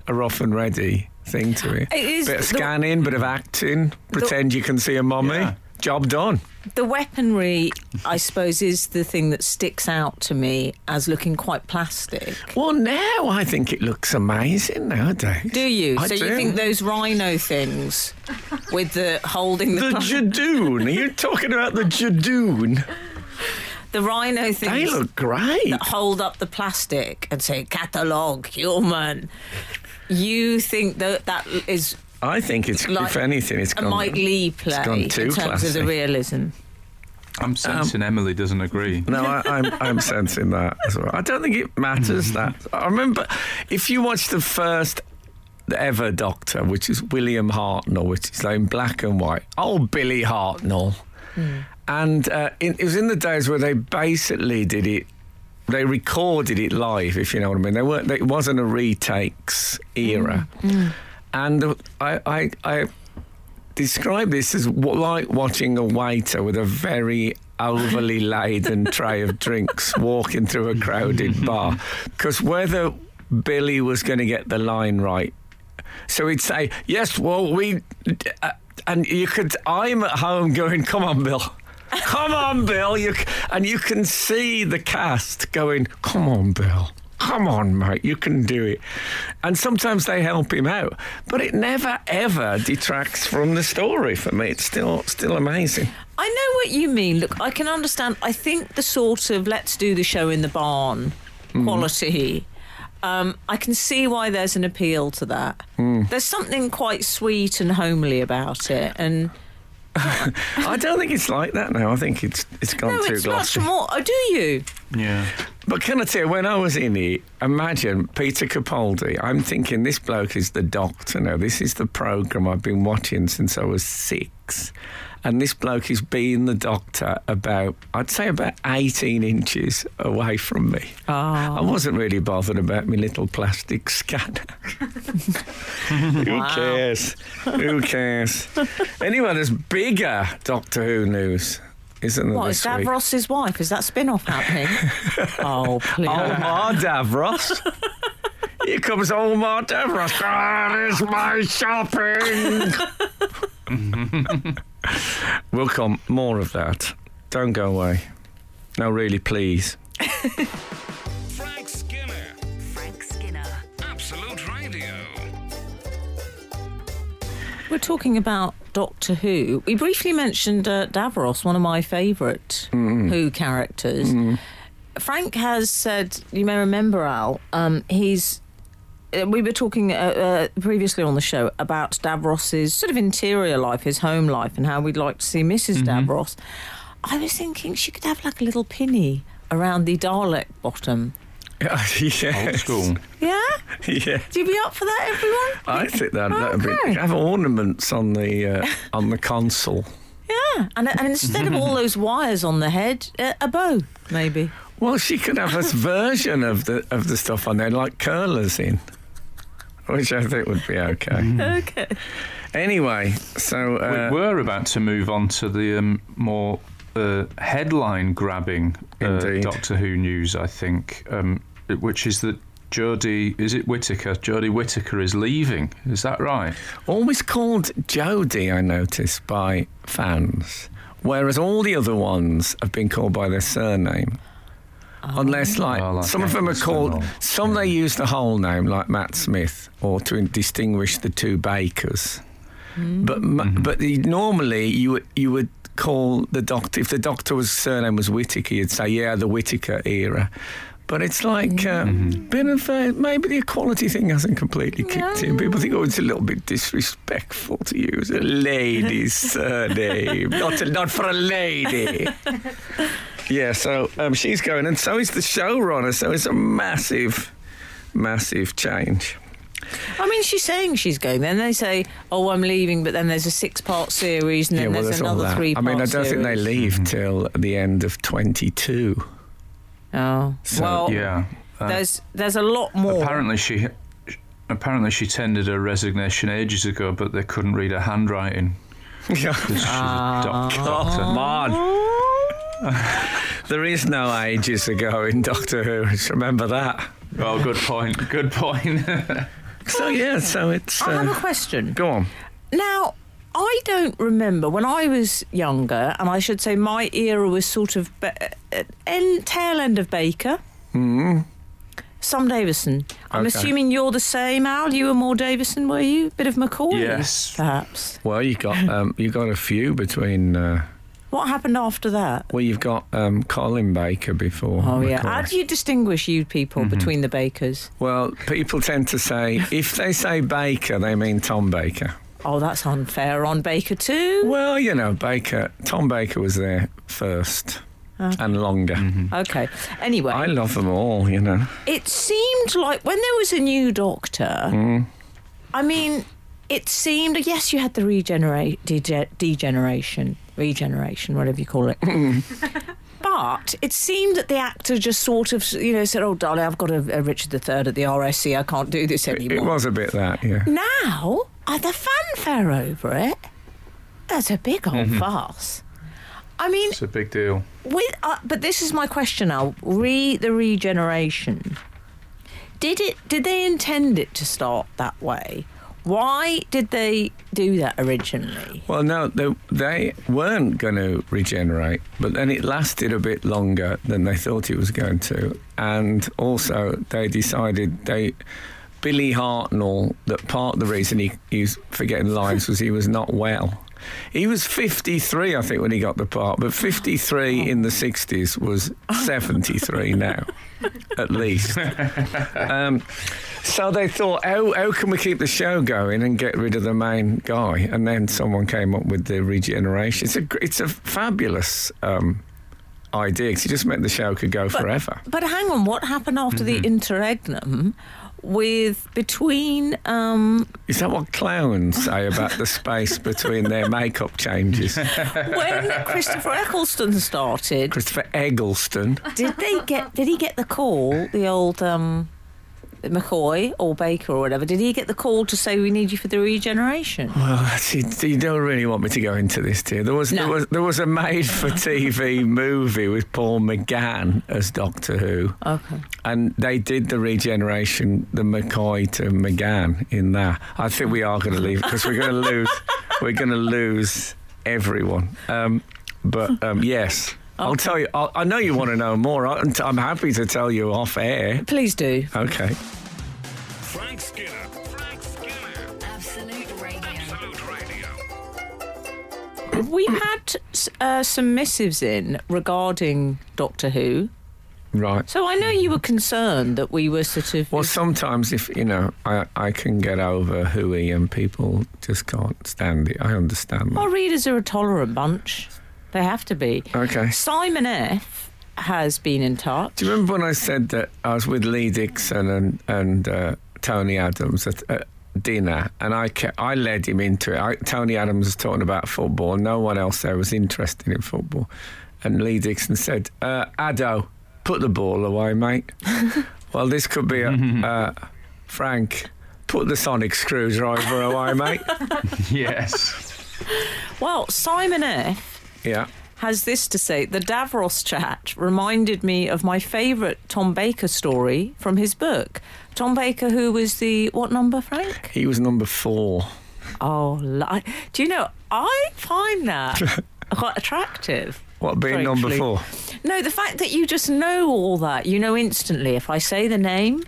a rough and ready thing to it. It is bit of the- scanning, bit of acting. Pretend you can see a mummy. Yeah. Job done. The weaponry, I suppose, is the thing that sticks out to me as looking quite plastic. Well, now I think it looks amazing nowadays. Do you? I so do. you think those rhino things with the holding the, The Judoon. Are you talking about the Judoon? the rhino things. They look great. that hold up the plastic and say catalogue human? You think that that is I think it's, like if anything, it's a gone. Mike Lee play gone in too terms of the realism? I'm sensing um, Emily doesn't agree. No, I, I'm, I'm sensing that as well. I don't think it matters mm-hmm. that. I remember if you watch the first ever doctor, which is William Hartnell, which is like in black and white. Oh, Billy Hartnell. Hmm. And uh, it, it was in the days where they basically did it. They recorded it live, if you know what I mean. They weren't. It wasn't a retakes era. Mm. Mm. And I, I, I describe this as w- like watching a waiter with a very overly laden tray of drinks walking through a crowded bar. Because whether Billy was going to get the line right, so he'd say, "Yes, well, we," uh, and you could. I'm at home going, "Come on, Bill." Come on, Bill. You, and you can see the cast going, Come on, Bill. Come on, mate. You can do it. And sometimes they help him out. But it never, ever detracts from the story for me. It's still still amazing. I know what you mean. Look, I can understand. I think the sort of let's do the show in the barn quality. Um, I can see why there's an appeal to that. There's something quite sweet and homely about it, and I don't think it's like that now. I think it's it's gone no, too it's glossy. much more. Oh, do you? Yeah. But can I tell you, when I was in it, imagine Peter Capaldi. I'm thinking this bloke is the doctor now. This is the programme I've been watching since I was six. And this bloke is being the doctor about, I'd say about 18 inches away from me. Ah. I wasn't really bothered about my little plastic scanner. Who cares? Who cares? anyway, there's bigger Doctor Who news, isn't there? What this is week? Davros' wife? Is that spin-off happening? oh, please. Oh, Omar Davros. Here comes Omar Davros. Where is my shopping? we'll come more of that. Don't go away. No, really, please. Frank Skinner. Frank Skinner. Absolute Radio. We're talking about Doctor Who. We briefly mentioned uh, Davros, one of my favourite Who characters. Frank has said, you may remember Al, um, he's. Uh, We were talking uh, uh, previously on the show about Davros's sort of interior life, his home life, and how we'd like to see missus Davros. I was thinking she could have like a little pinny around the Dalek bottom. yes. Old school. Yeah? Yeah. Do you be up for that, everyone? I think that that would Okay. be have ornaments on the uh, on the console. Yeah, and, and instead of all those wires on the head, uh, a bow, maybe. Well, she could have a version of the of the stuff on there, like curlers in, which I think would be okay. Okay. Anyway, so uh, we were about to move on to the um, more uh, headline grabbing uh, Doctor Who news, I think, um, which is that Jodie, is it Whittaker? Jodie Whittaker is leaving. Is that right? always called Jodie, I notice, by fans, whereas all the other ones have been called by their surname. Unless, like, Oh, like some of them are called, or- some they use the whole name, like Matt Smith, or to distinguish the two Bakers. But ma- but the, normally you would you would call the doctor if the doctor was surname was Whittaker, you'd say yeah the Whittaker era. But it's like uh, bit of uh, maybe the equality thing hasn't completely kicked in. People think oh it's a little bit disrespectful to use a lady's surname, not a, not for a lady. yeah, so um, she's going, and so is the showrunner. So it's a massive, massive change. I mean, she's saying she's going. Then they say, "Oh, I'm leaving," but then there's a six-part series, and then yeah, well, there's there's another three-part. I mean, I don't think they series. leave till the end of 22. Oh, So, well, yeah. Uh, There's there's a lot more. apparently she. Apparently, she tendered her resignation ages ago, but they couldn't read her handwriting Yeah. because she's a doc- Oh, doctor. come on. There is no ages ago in Doctor Who. just Remember that. Oh, good point. Good point. So yeah, so it's. I have a Uh, question. go on. Now, I don't remember when I was younger, and I should say my era was sort of be- uh, end, tail end of Baker. Hmm. Sam Davison. I'm Okay. assuming you're the same, Al. You were more Davison, were you? A bit of McCoy, Yes. perhaps. Well, you got um, you got a few between. Uh, What happened after that? well, you've got um, Colin Baker before. Oh yeah. McCoy. How do you distinguish you people mm-hmm. between the Bakers? Well, people tend to say if they say Baker, they mean Tom Baker. Oh, that's unfair on Baker too. Well, you know, Baker. Tom Baker was there first and longer. Mm-hmm. Okay. Anyway, I love them all. You know. it seemed like when there was a new doctor, mm. I mean, it seemed yes, you had the regenerate dege- degeneration, regeneration, whatever you call it. But it seemed that the actor just sort of, you know, said, "Oh, darling, I've got a, a Richard III at the RSC. I can't do this anymore." It was a bit that, yeah. Now, uh, the fanfare over it, that's a big old farce. I mean, It's a big deal. with, uh, but this is my question now. Re the regeneration. Did it? Did they intend it to start that way? Why did they do that originally? Well, no, they, they weren't going to regenerate, but then it lasted a bit longer than they thought it was going to. And also, they decided they. Billy Hartnell, that part of the reason he, he was forgetting lines was he was not well. He was 53, I think, when he got the part, but 53 in the 60s was 73 now, at least. Um, so they thought, how, how can we keep the show going and get rid of the main guy? And then someone came up with the regeneration. It's a, it's a fabulous um, idea because it just meant the show could go forever. But hang on, what happened after the interregnum? With between um, Is that what clowns say about the space between their makeup changes? when Christopher Eccleston started, Christopher Eccleston. did they get? Did he get the call? The old um, McCoy or Baker or whatever. Did he get the call to say we need you for the regeneration? Well, see, you don't really want me to go into this, dear. There was there was there was a made-for-TV movie with Paul McGann as Doctor Who, Okay. and they did the regeneration, the McCoy to McGann in that. I think we are going to leave because we're going to lose. we're going to lose everyone. Um, but um, yes. I'll tell you. I'll, I know you want to know more. I- I'm happy to tell you off air. Please do. Okay. Frank Skinner. Frank Skinner. Absolute Radio. Absolute Radio. We've had uh, some missives in regarding Doctor Who. Right. So I know you were concerned that we were sort of. Well, sometimes if you know, I I can get over hooey and people just can't stand it. I understand that. our readers are a tolerant bunch. They have to be. Okay. Simon F has been in touch. Do you remember when I said that I was with Lee Dixon and and uh, Tony Adams at, at dinner, and I kept, I led him into it. I, Tony Adams was talking about football. No one else there was interested in football, and Lee Dixon said, uh, "Addo, put the ball away, mate." well, this could be a uh, Frank. Put the sonic screwdriver away, mate. Yes. Well, Simon F Yeah. has this to say the Davros chat reminded me of my favourite Tom Baker story from his book. Tom Baker, who was the what number, Frank? He was number four. Oh, li- do you know? I find that quite attractive. What being number four? No, the fact that you just know all that, you know instantly. If I say the name,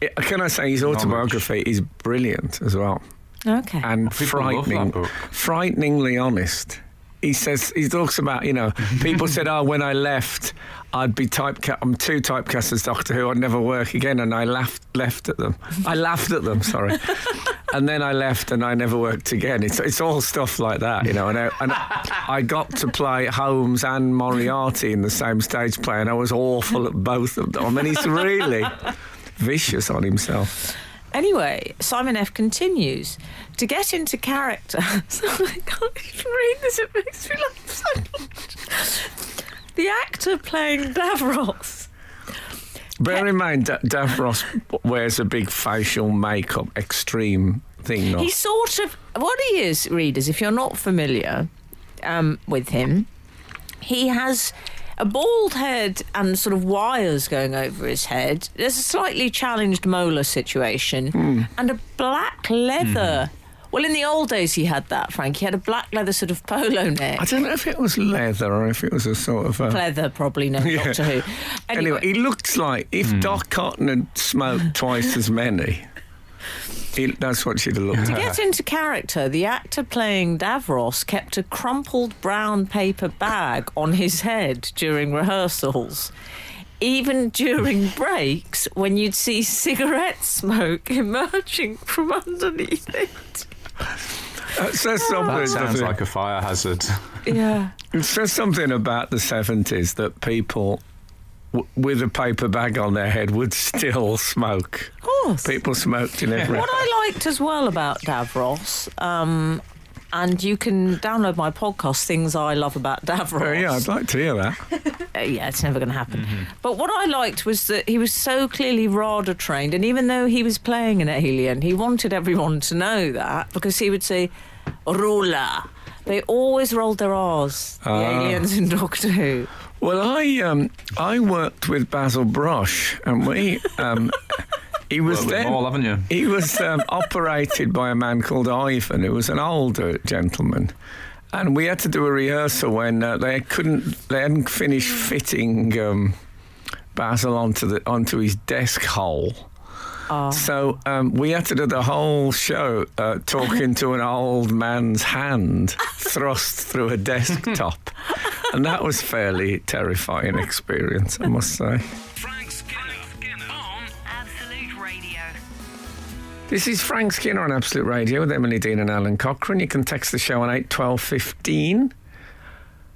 Yeah, Can I say his autobiography is brilliant as well okay. and People frightening, frighteningly honest. He says he talks about you know people said oh when I left I'd be typecast I'm too typecast as Doctor Who I'd never work again and I laughed left at them. I laughed at them sorry. And then I left and I never worked again. It's it's all stuff like that you know and I, and I got to play Holmes and Moriarty in the same stage play and I was awful at both of them. I mean he's really vicious on himself. Anyway, Simon F continues to get into character. so I can't even read this; it makes me laugh so much. The actor playing Davros. Bear in mind, Da- Davros wears a big facial makeup, extreme thing. Not. He sort of what he is, readers. If you're not familiar um, with him, he has a bald head and sort of wires going over his head. There's a slightly challenged molar situation hmm. and a black leather. Hmm. Well, in the old days, he had that, Frank. He had a black leather sort of polo neck. I don't know if it was leather or if it was a sort of. A, Leather, probably no Yeah. Doctor Who. anyway, he looks like if hmm. Dot Cotton had smoked twice as many. He, that's what she'd have looked To get into character, the actor playing Davros kept a crumpled brown paper bag on his head during rehearsals. Even during breaks, when you'd see cigarette smoke emerging from underneath it. Uh, it says something. That sounds like a fire hazard. Yeah. It says something about the 70s that people w- with a paper bag on their head would still smoke. Of course. People smoked in every. What I liked as well about Davros, um, and you can download my podcast, Things I Love About Davros. Oh, yeah, I'd like to hear that. Uh, yeah, it's never going to happen. But what I liked was that he was so clearly RADA trained, and even though he was playing an alien, he wanted everyone to know that because he would say, Rula. They always rolled their R's, the Ah. aliens in Doctor Who. Well, I um, I worked with Basil Brush, and we um, he was Worked then all, haven't you? he was um, operated by a man called Ivan, who was an older gentleman. And we had to do a rehearsal when uh, they couldn't, they hadn't finished fitting um, Basil onto the onto his desk hole. So um, we had to do the whole show uh, talking to an old man's hand thrust through a desktop, and that was fairly terrifying experience, I must say. Frank Skinner, on Absolute Radio. This is Frank Skinner on Absolute Radio with Emily Dean and Alun Cochrane. You can text the show on eight twelve fifteen.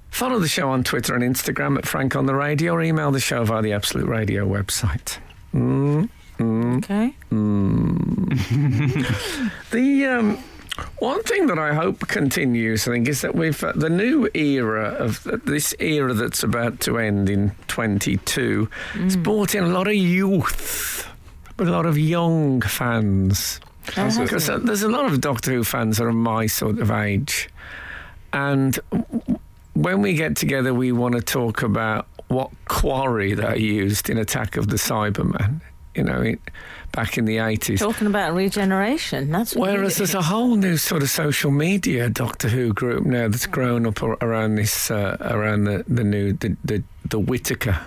Follow the show on Twitter and Instagram at Frank on the Radio or email the show via the Absolute Radio website. Okay. The um, one thing that I hope continues, I think, is that we've uh, the new era of this era that's about to end in 22 has brought in a lot of youth, a lot of young fans. Because uh, there's a lot of Doctor Who fans that are my sort of age, and when we get together, we want to talk about what quarry they used in Attack of the Cybermen. You know, it, back in the 80s. Talking about regeneration. That's what Whereas there's a whole new sort of social media Doctor Who group now that's grown up around this, uh, around the, the new, the, the, the Whittaker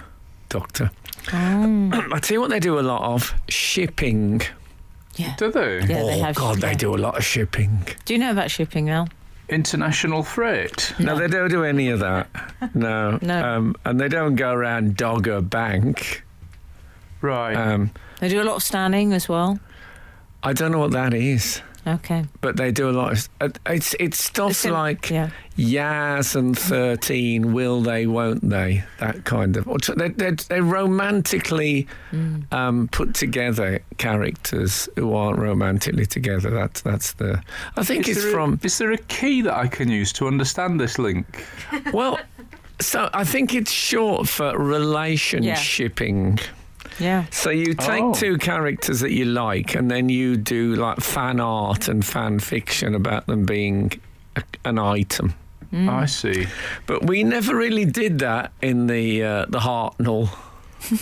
Doctor. I tell you what they do a lot of shipping. yeah. Do they? Yeah, they oh have. God, they do a lot of shipping. Do you know about shipping, Al? International freight. No, they don't do any of that. No, No. Um, and they don't go around Dogger Bank. Right. Um, They do a lot of standing as well. I don't know what that is, Okay. but they do a lot. Of, uh, it's it's stuff It's in- like yeah. Yaz and 13, will they, won't they? That kind of. or They're, they're, they're romantically Mm. um, put together characters who aren't romantically together. That's that's the. I think is, it's from. a, is there a key that I can use to understand this link? Well, so I think it's short for relationshipping. Yeah. So you take Oh. two characters that you like, and then you do like fan art and fan fiction about them being a, an item. I see. But we never really did that in the uh, the Hartnell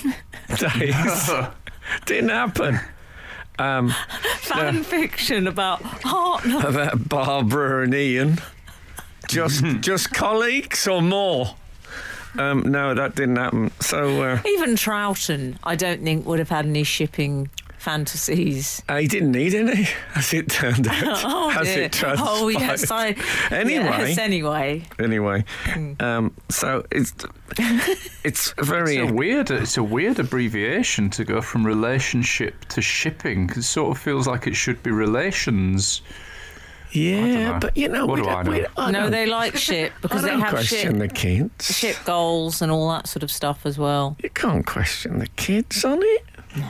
days. Didn't happen. Um, Fan fiction about heart. about Barbara and Ian. Just just colleagues or more? Um, no, that didn't happen. So uh, Even Troughton, I don't think would have had any shipping fantasies. he didn't need any, as it turned out. Oh, as dear. it transpired. oh yes, I. Anyway. yes, anyway. Anyway, um, so it's it's very It's a weird. It's a weird abbreviation to go from relationship to shipping. 'cause It sort of feels like it should be relations. Yeah, but you know, What we do don't- I know? we- I No, don't- they like ship because I they don't have question ship, the kids. ship goals and all that sort of stuff as well. You can't question the kids on it. No.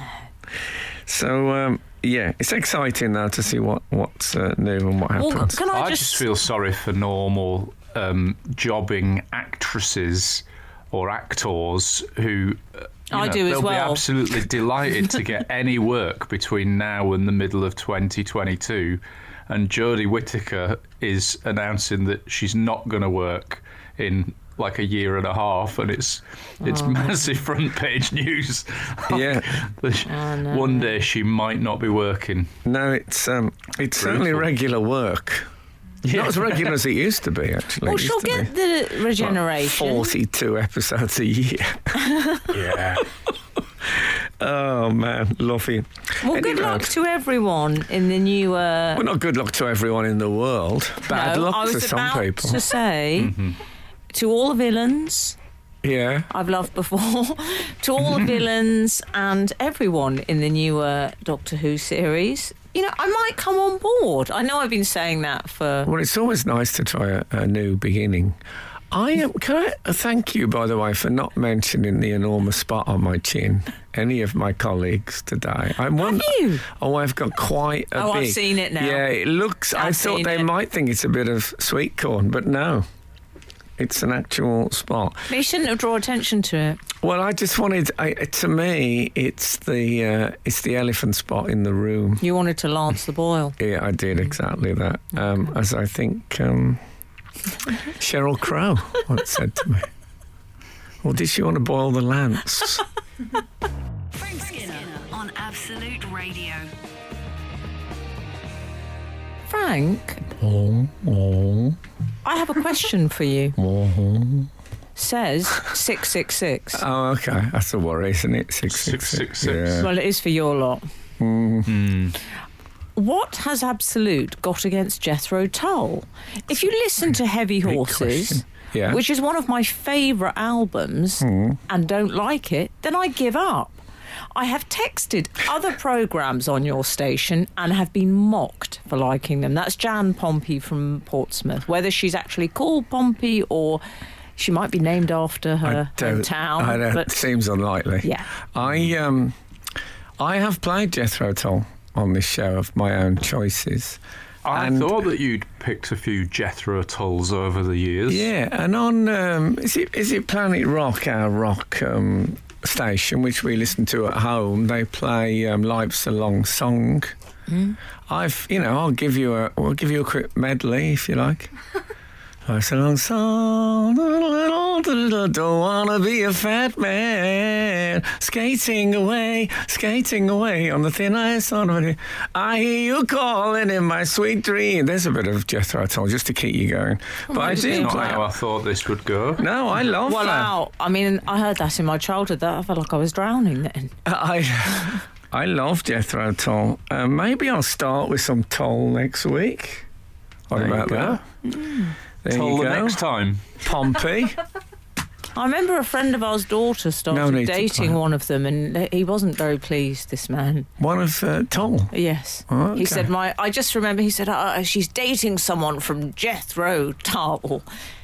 So um, yeah, it's exciting now to see what what's uh, new and what Well, happens. can I, I just feel sorry for normal um, jobbing actresses or actors who. uh, you I do as they'll well. be absolutely delighted to get any work between now and the middle of 2022. And Jodie Whittaker is announcing that she's not going to work in like a year and a half, and it's it's Oh. massive front page news. Yeah. That she- Oh, One day she might not be working. No, it's um, it's certainly regular work. Not as regular as it used to be, actually. well, she'll get be the like regeneration. Forty-two episodes a year. Yeah. Oh man, love you. well, good Anyway, luck to everyone in the new. Uh, Well, not good luck to everyone in the world. Bad no, luck I was to some about people. to say to all the villains. Yeah. I've loved before. to all the villains and everyone in the newer Doctor Who series, you know, I might come on board. I know I've been saying that for. Well, it's always nice to try a, a new beginning. I am. Can I uh, thank you, by the way, for not mentioning the enormous spot on my chin any of my colleagues today. I'm one. you? Oh, I've got quite a Oh, I've big. seen it now. Yeah, it looks. i I've thought seen they it. might think it's a bit of sweet corn, but no. It's an actual spot. But you shouldn't have drawn attention to it. Well, I just wanted. I, to me, it's the uh, it's the elephant spot in the room. You wanted to lance the boil. Yeah, I did exactly that. Um, as I think um, Sheryl Crow once said to me. Or did she want to boil the lance? Frank Skinner on Absolute Radio. Frank, I have a question for you. Says 666. Oh, okay. That's a worry, isn't it? Six six six. 666. Yeah. Well, it is for your lot. Hmm. What has Absolute got against Jethro Tull? If you listen to Heavy Great Horses, question. Yeah. which is one of my favourite albums, and don't like it, then I give up. I have texted other programmes on your station and have been mocked for liking them. That's Jan Pompey from Portsmouth. Whether she's actually called Pompey or she might be named after her hometown. I don't, but seems unlikely. Yeah. I um, I have played Jethro Tull on this show of my own choices. I And- thought that you'd picked a few Jethro Tulls over the years. Yeah, and on um, is it is it Planet Rock, our rock um, station, which we listen to at home? They play um, "Life's a Long Song." I've, you know, I'll give you a, I'll give you a quick medley if you like. Life's a long song, don't wanna be a fat man, skating away, skating away on the thin ice on the. I hear you calling in my sweet dream. There's a bit of Jethro Tull just to keep you going, but I might do be. Not play. how I thought this would go. No, I love well, that. wow. I mean, I heard that in my childhood. That I felt like I was drowning then. I I love Jethro Tull. Uh, maybe I'll start with some Tull next week. What There you about go. that? There Tull you the go. next time. Pompey. I remember a friend of ours' daughter started No dating one of them, and he wasn't very pleased. This man, One of uh, Tull. yes, Oh, okay. he said, "My." I just remember he said, uh, "She's dating someone from Jethro Tull."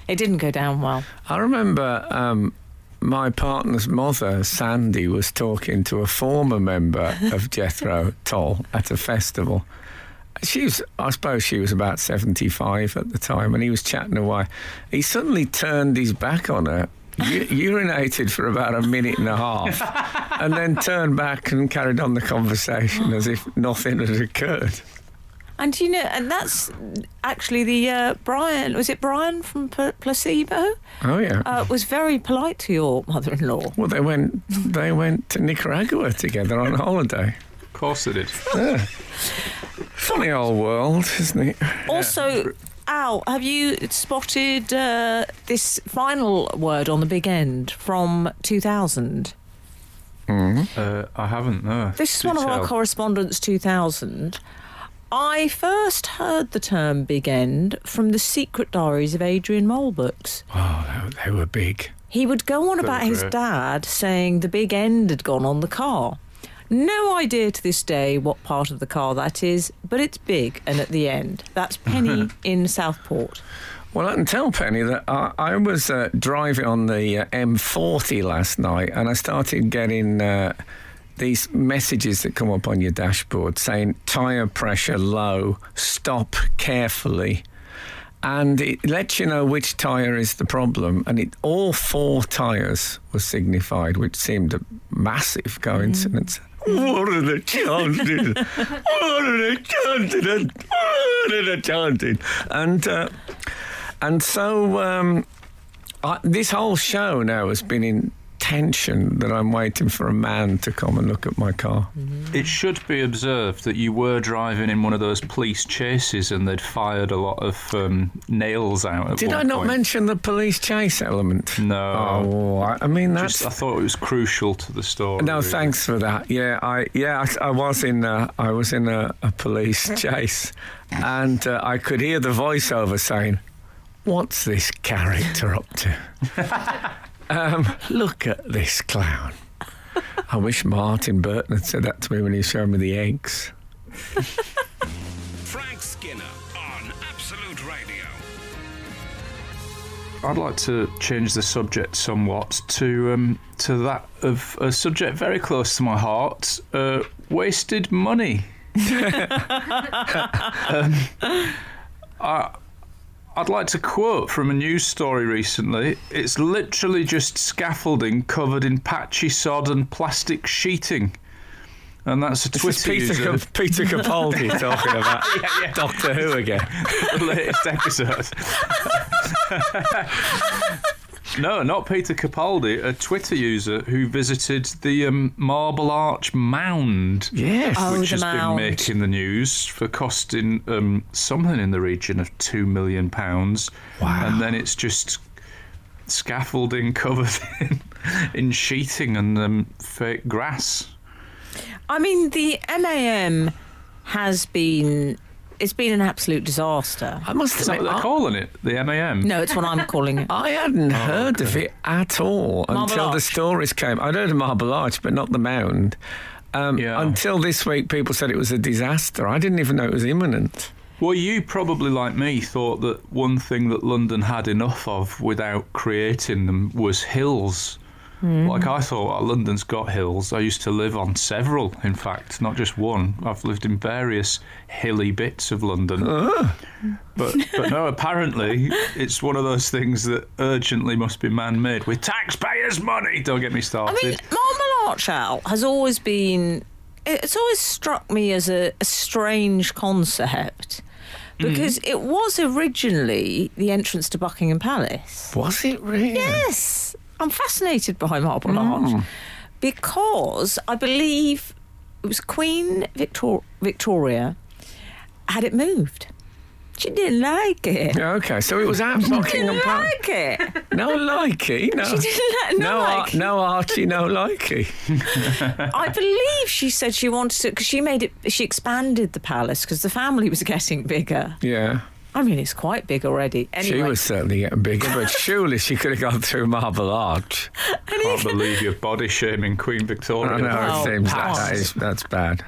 It didn't go down well. I remember um, my partner's mother, Sandy, was talking to a former member of Jethro Tull at a festival. She was, I suppose she was about 75 at the time, and he was chatting away. He suddenly turned his back on her, u- urinated for about a minute and a half, and then turned back and carried on the conversation as if nothing had occurred. And you know, and that's actually the uh, Brian. Was it Brian from P- Placebo? Oh, yeah. Uh, was very polite to your mother-in-law. well, they went, they went to Nicaragua together on holiday. Of course it did. Funny old world, isn't it? Also, Al, have you spotted uh, this final word on the big end from 2000? Uh, I haven't, no. This is Do one of our tell. correspondents 2000. I first heard the term big end from the secret diaries of Adrian Mole books. Oh, they, they were big. He would go on about his dad saying the big end had gone on the car. No idea to this day what part of the car that is, but it's big and at the end. That's Penny in Southport. Well, I can tell Penny that I, I was uh, driving on the uh, M40 last night, and I started getting uh, these messages that come up on your dashboard saying tyre pressure low, stop carefully. And it lets you know which tyre is the problem. And it, all four tyres were signified, which seemed a massive coincidence. What are the chances? what are the chances? What are the chances? And uh, and so um, I, this whole show now has been in tension that I'm waiting for a man to come and look at my car. It should be observed that you were driving in one of those police chases and they'd fired a lot of um, nails out at Did one I not point. mention the police chase element? No. Oh, I, I mean that's. Just, I thought it was crucial to the story. no, thanks for that. Yeah, I yeah I, I was in uh, I was in a, a police chase, and uh, I could hear the voiceover saying, "What's this character up to? um, look at this clown." I wish Martin Burton had said that to me when he showed me the eggs. Frank Skinner on Absolute Radio. I'd like to change the subject somewhat to um, to that of a subject very close to my heart: uh, wasted money. um, I, I'd like to quote from a news story recently. It's literally just scaffolding covered in patchy sod and plastic sheeting. And that's a This Twitter is Peter, user. Cap- Peter Capaldi talking about Doctor Who again. the latest episode. no, not Peter Capaldi, a Twitter user who visited the um, Marble Arch Mound. Yes. Oh, Which the has mound. been making the news for costing um, something in the region of two million pounds, Wow. and then it's just scaffolding covered in, in sheeting and um, fake grass. I mean, the MAM has been. It's been an absolute disaster. I must Is that admit, what they're I, calling it? The MAM? No, it's what I'm calling it. I hadn't heard of it at all Marble until the Arch. stories came. I'd heard of Marble Arch, but not the Mound. Um, Yeah. Until this week, people said it was a disaster. I didn't even know it was imminent. Well, you probably, like me, thought that one thing that London had enough of without creating them was hills. Hmm. Like I thought, oh, London's got hills. I used to live on several, in fact, not just one. I've lived in various hilly bits of London. Ah. But, but no, apparently it's one of those things that urgently must be man-made with taxpayers' money. Don't get me started. I mean, Marble Arch Owl has always been. It's always struck me as a, a strange concept hmm. because it was originally the entrance to Buckingham Palace. Was it really? Yes, I'm fascinated by Marble mm. Arch because I believe it was Queen Victor- Victoria had it moved. She didn't like it. Okay, so it was at Buckingham Didn't Palace. like it. No likey, no. She didn't no, like. Ar- no Archie, no likey. I believe she said she wanted to because she made it. She expanded the palace because the family was getting bigger. Yeah, I mean, it's quite big already. Anyway, she was certainly getting bigger, but surely she could have gone through Marble Arch. Can't believe you're body shaming Queen Victoria. I know it seems that, past. that is, that's bad.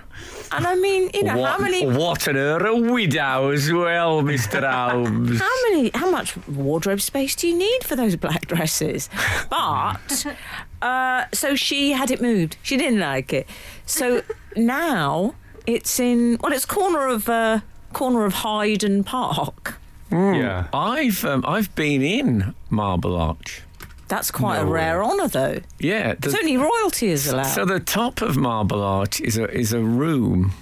and I mean, you know, what, how many, What an her a widow as well, Mr. Holmes. how many, how much wardrobe space do you need for those black dresses? But uh, so she had it moved. She didn't like it. So now it's in well, it's corner of uh, corner of Hyde and Park. Yeah. I've um, I've been in Marble Arch. That's quite No a rare honour, though. Yeah, the- It's only royalty is allowed. so the top of Marble Arch is a is a room.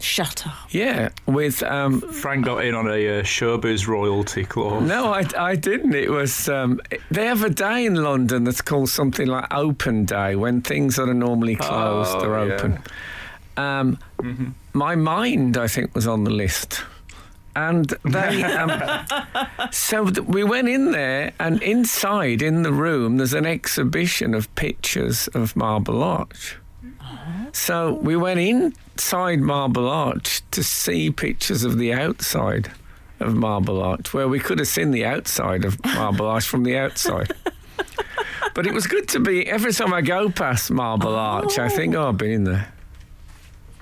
Shut up. Yeah, with um, Frank got in on a uh, showbiz royalty clause. No, I, I didn't. It was um, they have a day in London that's called something like Open Day when things that are normally closed Oh, are yeah. open. Um, My mind, I think, was on the list. And they, um, so th- we went in there, and inside in the room, there's an exhibition of pictures of Marble Arch. So we went inside Marble Arch to see pictures of the outside of Marble Arch, where we could have seen the outside of Marble Arch from the outside. But it was good to be. Every time I go past Marble Arch, I think, oh, I've been in there.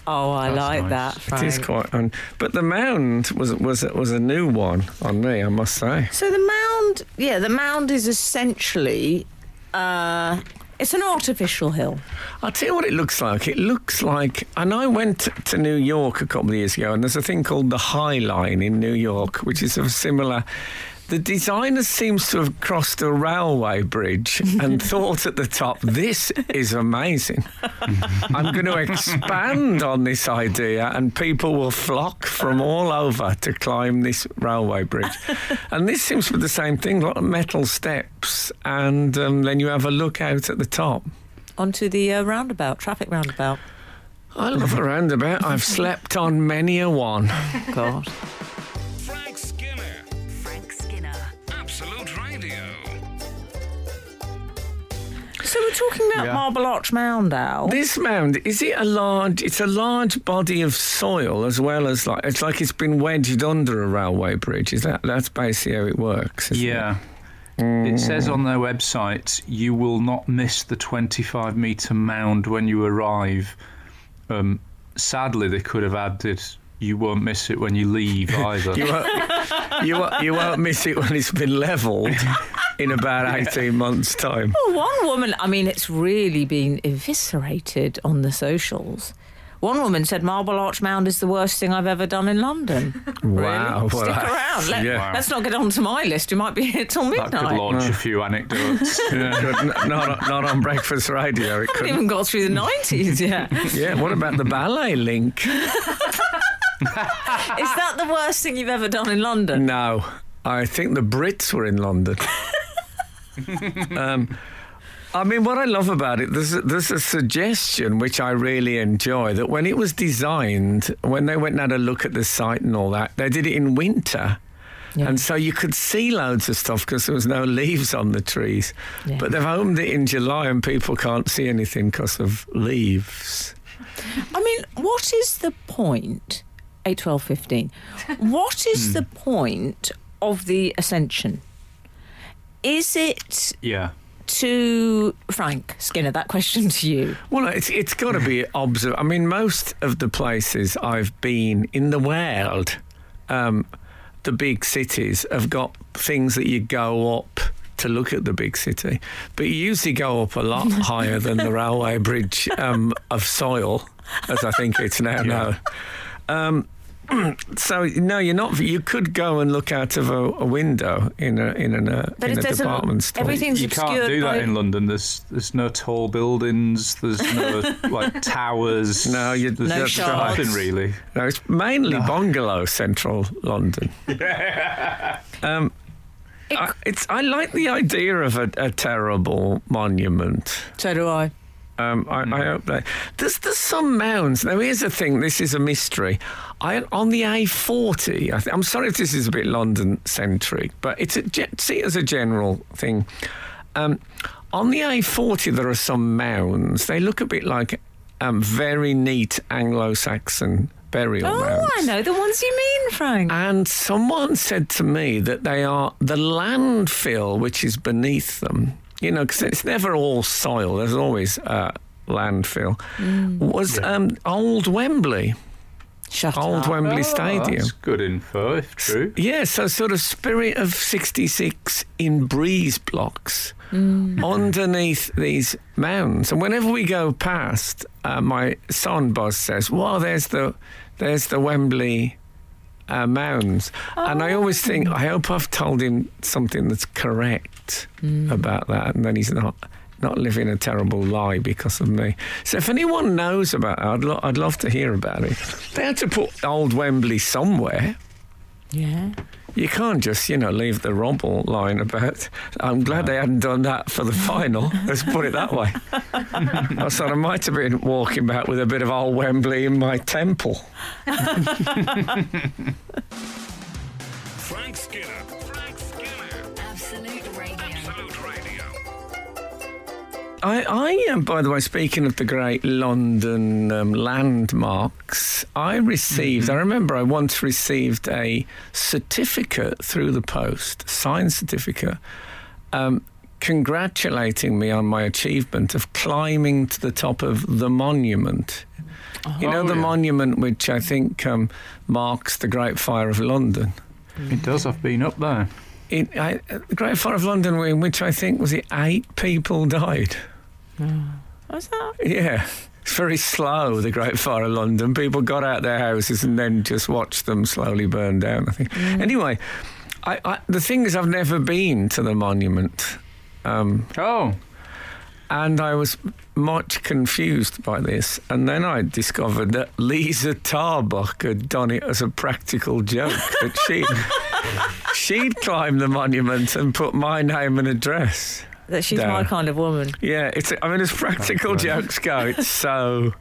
Oh, I That's like nice. that. Frank. It is quite. Un- but the mound was was was a new one on me, I must say. So the mound, yeah, the mound is essentially, uh, it's an artificial hill. I'll tell you what it looks like. It looks like, and I went to New York a couple of years ago, and there's a thing called the High Line in New York, which is of similar. The designer seems to have crossed a railway bridge and thought at the top, this is amazing. I'm going to expand on this idea, and people will flock from all over to climb this railway bridge. And this seems to be the same thing, a lot of metal steps, and um, then you have a look out at the top. Onto the uh, roundabout, traffic roundabout. I love a roundabout. I've slept on many a one. God. So we're talking about Yeah. Marble Arch Mound, Al. This mound is it a large? It's a large body of soil as well as like it's like it's been wedged under a railway bridge. Is that that's basically how it works? isn't it? Yeah. It says on their website, you will not miss the 25 metre mound when you arrive. Um, sadly, they could have added, you won't miss it when you leave either. You won't, you, won't, you won't miss it when it's been levelled. in about 18 months' time. Well, one woman, I mean, it's really been eviscerated on the socials. One woman said Marble Arch Mound is the worst thing I've ever done in London. Wow. Really? well, Stick I- around. Let, yeah. Let's not get onto my list. You might be here till That could midnight. launch a few anecdotes. Yeah, n- not, not on breakfast radio. It haven't couldn't. even got through the 90s yet. Yeah, what about the ballet link? That the worst thing you've ever done in London? No, I think the Brits were in London. um, I mean, what I love about it, there's a, there's a suggestion which I really enjoy that when it was designed, when they went and had a look at the site and all that, they did it in winter. Yeah. And so you could see loads of stuff because there was no leaves on the trees. Yeah. But they've opened it in July and people can't see anything because of leaves. I mean, what is the point? 8, 12, 15. What is the point of the ascension? Is it yeah. to Frank Skinner? That question to you. Well, it's it's got to be observed. I mean, most of the places I've been in the world, um, the big cities have got things that you go up to look at the big city, but you usually go up a lot higher than the railway bridge um, of soil, as I think it's now known. Um, so no, you're not. You could go and look out of a, a window in a in, an, uh, in a department store. Everything's You can't do that by- in London. There's there's no tall buildings. There's no like towers. No, you- there's No there's nothing really. No, it's mainly bungalow central London. um, I, it's I like the idea of a, a terrible monument. So do I. Um, I, I hope there's there's some mounds. Now here's the thing. This is a mystery. I on the A40. I th- I'm sorry if this is a bit London centric, but it's a see it as a general thing. Um, on the A40, there are some mounds. They look a bit like um, very neat Anglo-Saxon burial Oh, mounds. I know the ones you mean, Frank. And someone said to me that they are the landfill which is beneath them. You know, because it's never all soil. There's always uh, landfill. Was um, old Wembley, Shut old up. Wembley Oh, Stadium. That's good info, if true. Yeah, so sort of spirit of '66 in breeze blocks underneath these mounds. And whenever we go past, uh, my son Buzz says, "Wow, there's the there's the Wembley." Uh, mounds, and I always think I hope I've told him something that's correct about that, and then he's not not living a terrible lie because of me. So if anyone knows about it, I'd, lo- I'd love to hear about it. They had to put old Wembley somewhere. Yeah. You can't just, you know, leave the rubble line about. I'm glad they hadn't done that for the final. Let's put it that way. I thought I might have been walking back with a bit of old Wembley in my temple. Frank Skinner. I, I am, by the way, speaking of the great London um, landmarks, I received, I remember I once received a certificate through the post, signed certificate, um, congratulating me on my achievement of climbing to the top of the monument. You know, Oh, the yeah. monument which I think um, marks the Great Fire of London. It does. I've been up there. It, I, the Great Fire of London, in which I think was it eight people died. What's that? Yeah. It's very slow, the Great Fire of London. People got out their houses and then just watched them slowly burn down, I think. Anyway, I, I, the thing is, I've never been to the monument. Um, Oh, and I was much confused by this. And then I discovered that Liza Tarbuck had done it as a practical joke. that she, she'd climbed the monument and put my name and address. That she's No. my kind of woman. Yeah, it's. I mean, as practical jokes go, it's so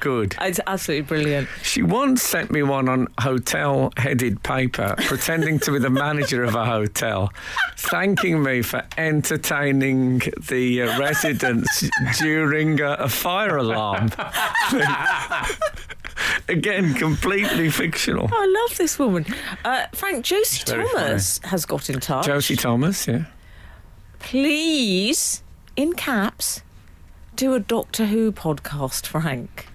good. It's absolutely brilliant. She once sent me one on hotel headed paper, pretending to be the manager of a hotel, thanking me for entertaining the uh, residents during uh, a fire alarm. Again, completely fictional. Oh, I love this woman. Uh, Frank, Josie very Thomas has got in touch. Josie Thomas, yeah. Please, in caps, do a Doctor Who podcast, Frank.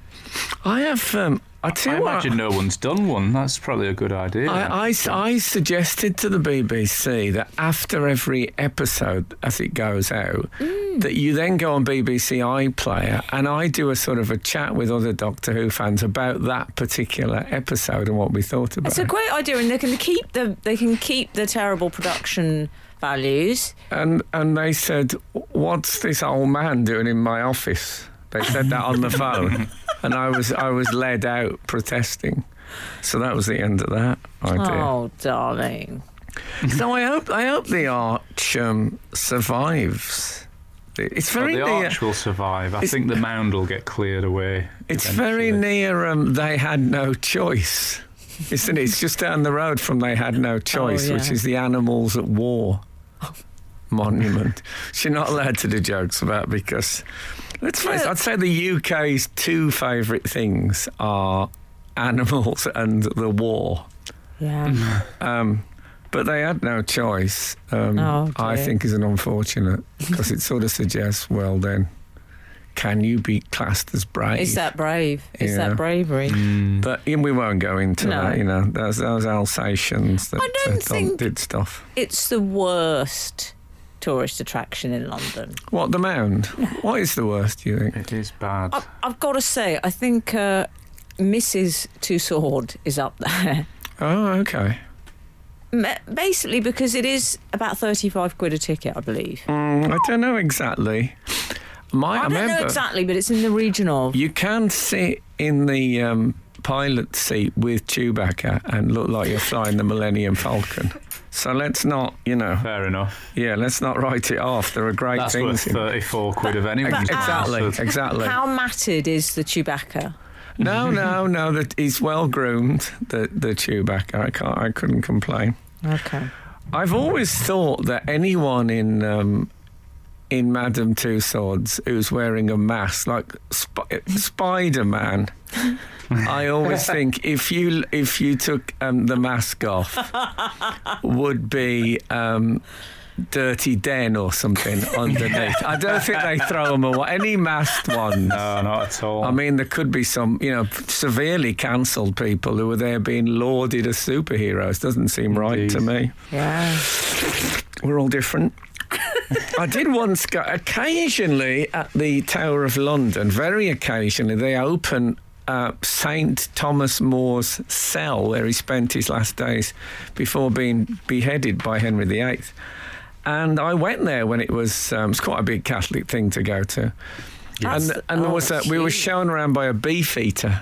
I have. Um, I tell I you what. imagine no one's done one. That's probably a good idea. I, I, I suggested to the BBC that after every episode, as it goes out, that you then go on BBC iPlayer and I do a sort of a chat with other Doctor Who fans about that particular episode and what we thought about it. It's a great idea, and they can keep the they can keep the terrible production values. And and they said, "What's this old man doing in my office?" They said that on the phone, and I was I was led out protesting. So that was the end of that idea. Oh, darling. So I hope I hope the arch um, survives. It's But very the near. arch will survive. I think the mound will get cleared away. It's very near. Um, they had no choice, isn't it? It's just down the road from they had no choice, which yeah. is the animals at war monument. She's not allowed to do jokes about because let's face it. I'd say the UK's two favourite things are animals and the war. Yeah. Um, but they had no choice. Um, Oh, I think is an unfortunate because it sort of suggests, well, then, can you be classed as brave? Is that brave? Is Yeah. that bravery? But yeah, we won't go into No. that. You know, those those Alsatians that I don't uh, think- did stuff. It's the worst tourist attraction in London. What the mound? What is the worst? Do you think? It is bad. I, I've got to say, I think uh, Mrs. Tussaud is up there. Oh, okay. Basically, because it is about 35 quid a ticket, I believe. Mm, I don't know exactly. My, I don't remember know exactly, but it's in the region of. you can sit in the um, pilot seat with Chewbacca and look like you're flying the Millennium Falcon. So let's not, you know, Fair enough. yeah, let's not write it off. There are great That's things. worth in- 34 quid of anyone's exactly, bastard. exactly. How matted is the Chewbacca? No, no, no. That he's well groomed. The the Chewbacca. I can't. I couldn't complain. Okay. I've always thought that anyone in um, in Madame Tussauds who's wearing a mask, like Sp- Spider Man, I always think if you if you took um, the mask off, would be. Um, Dirty Den or something underneath. I don't think they throw them away. Any masked ones. No, not at all. I mean, there could be some, you know, severely cancelled people who are there being lauded as superheroes. Doesn't seem right to me. Yeah. We're all different. I did once go, occasionally at the Tower of London, very occasionally, they open uh, St. Thomas More's cell where he spent his last days before being beheaded by Henry VIII. And I went there when it was, um, it's quite a big Catholic thing to go to. That's- and and there oh, was a, we were shown around by a beef eater.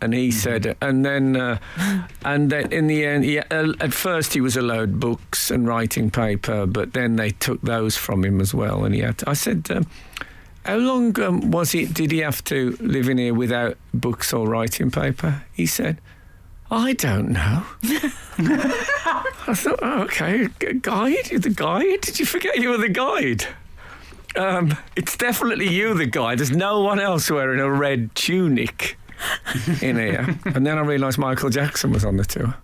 And he said, and then, uh, and then in the end, he, uh, at first he was allowed books and writing paper, but then they took those from him as well. And he had, I said, um, how long um, was it? Did he have to live in here without books or writing paper? He said, I don't know. I thought, oh, okay, guide, you're the guide. Did you forget you were the guide? Um, it's definitely you, the guide. There's no one else wearing a red tunic in here. and then I realised Michael Jackson was on the tour.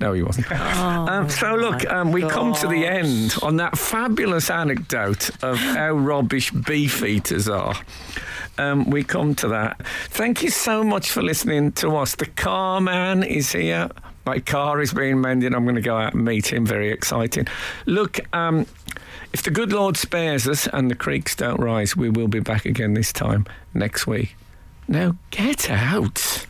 No, he wasn't. um, so look, um, we come to the end on that fabulous anecdote of how rubbish beef eaters are. Um, we come to that. Thank you so much for listening to us. The car man is here. My car is being mended. I'm going to go out and meet him. Very exciting. Look, um, if the good Lord spares us and the creeks don't rise, we will be back again this time next week. Now get out.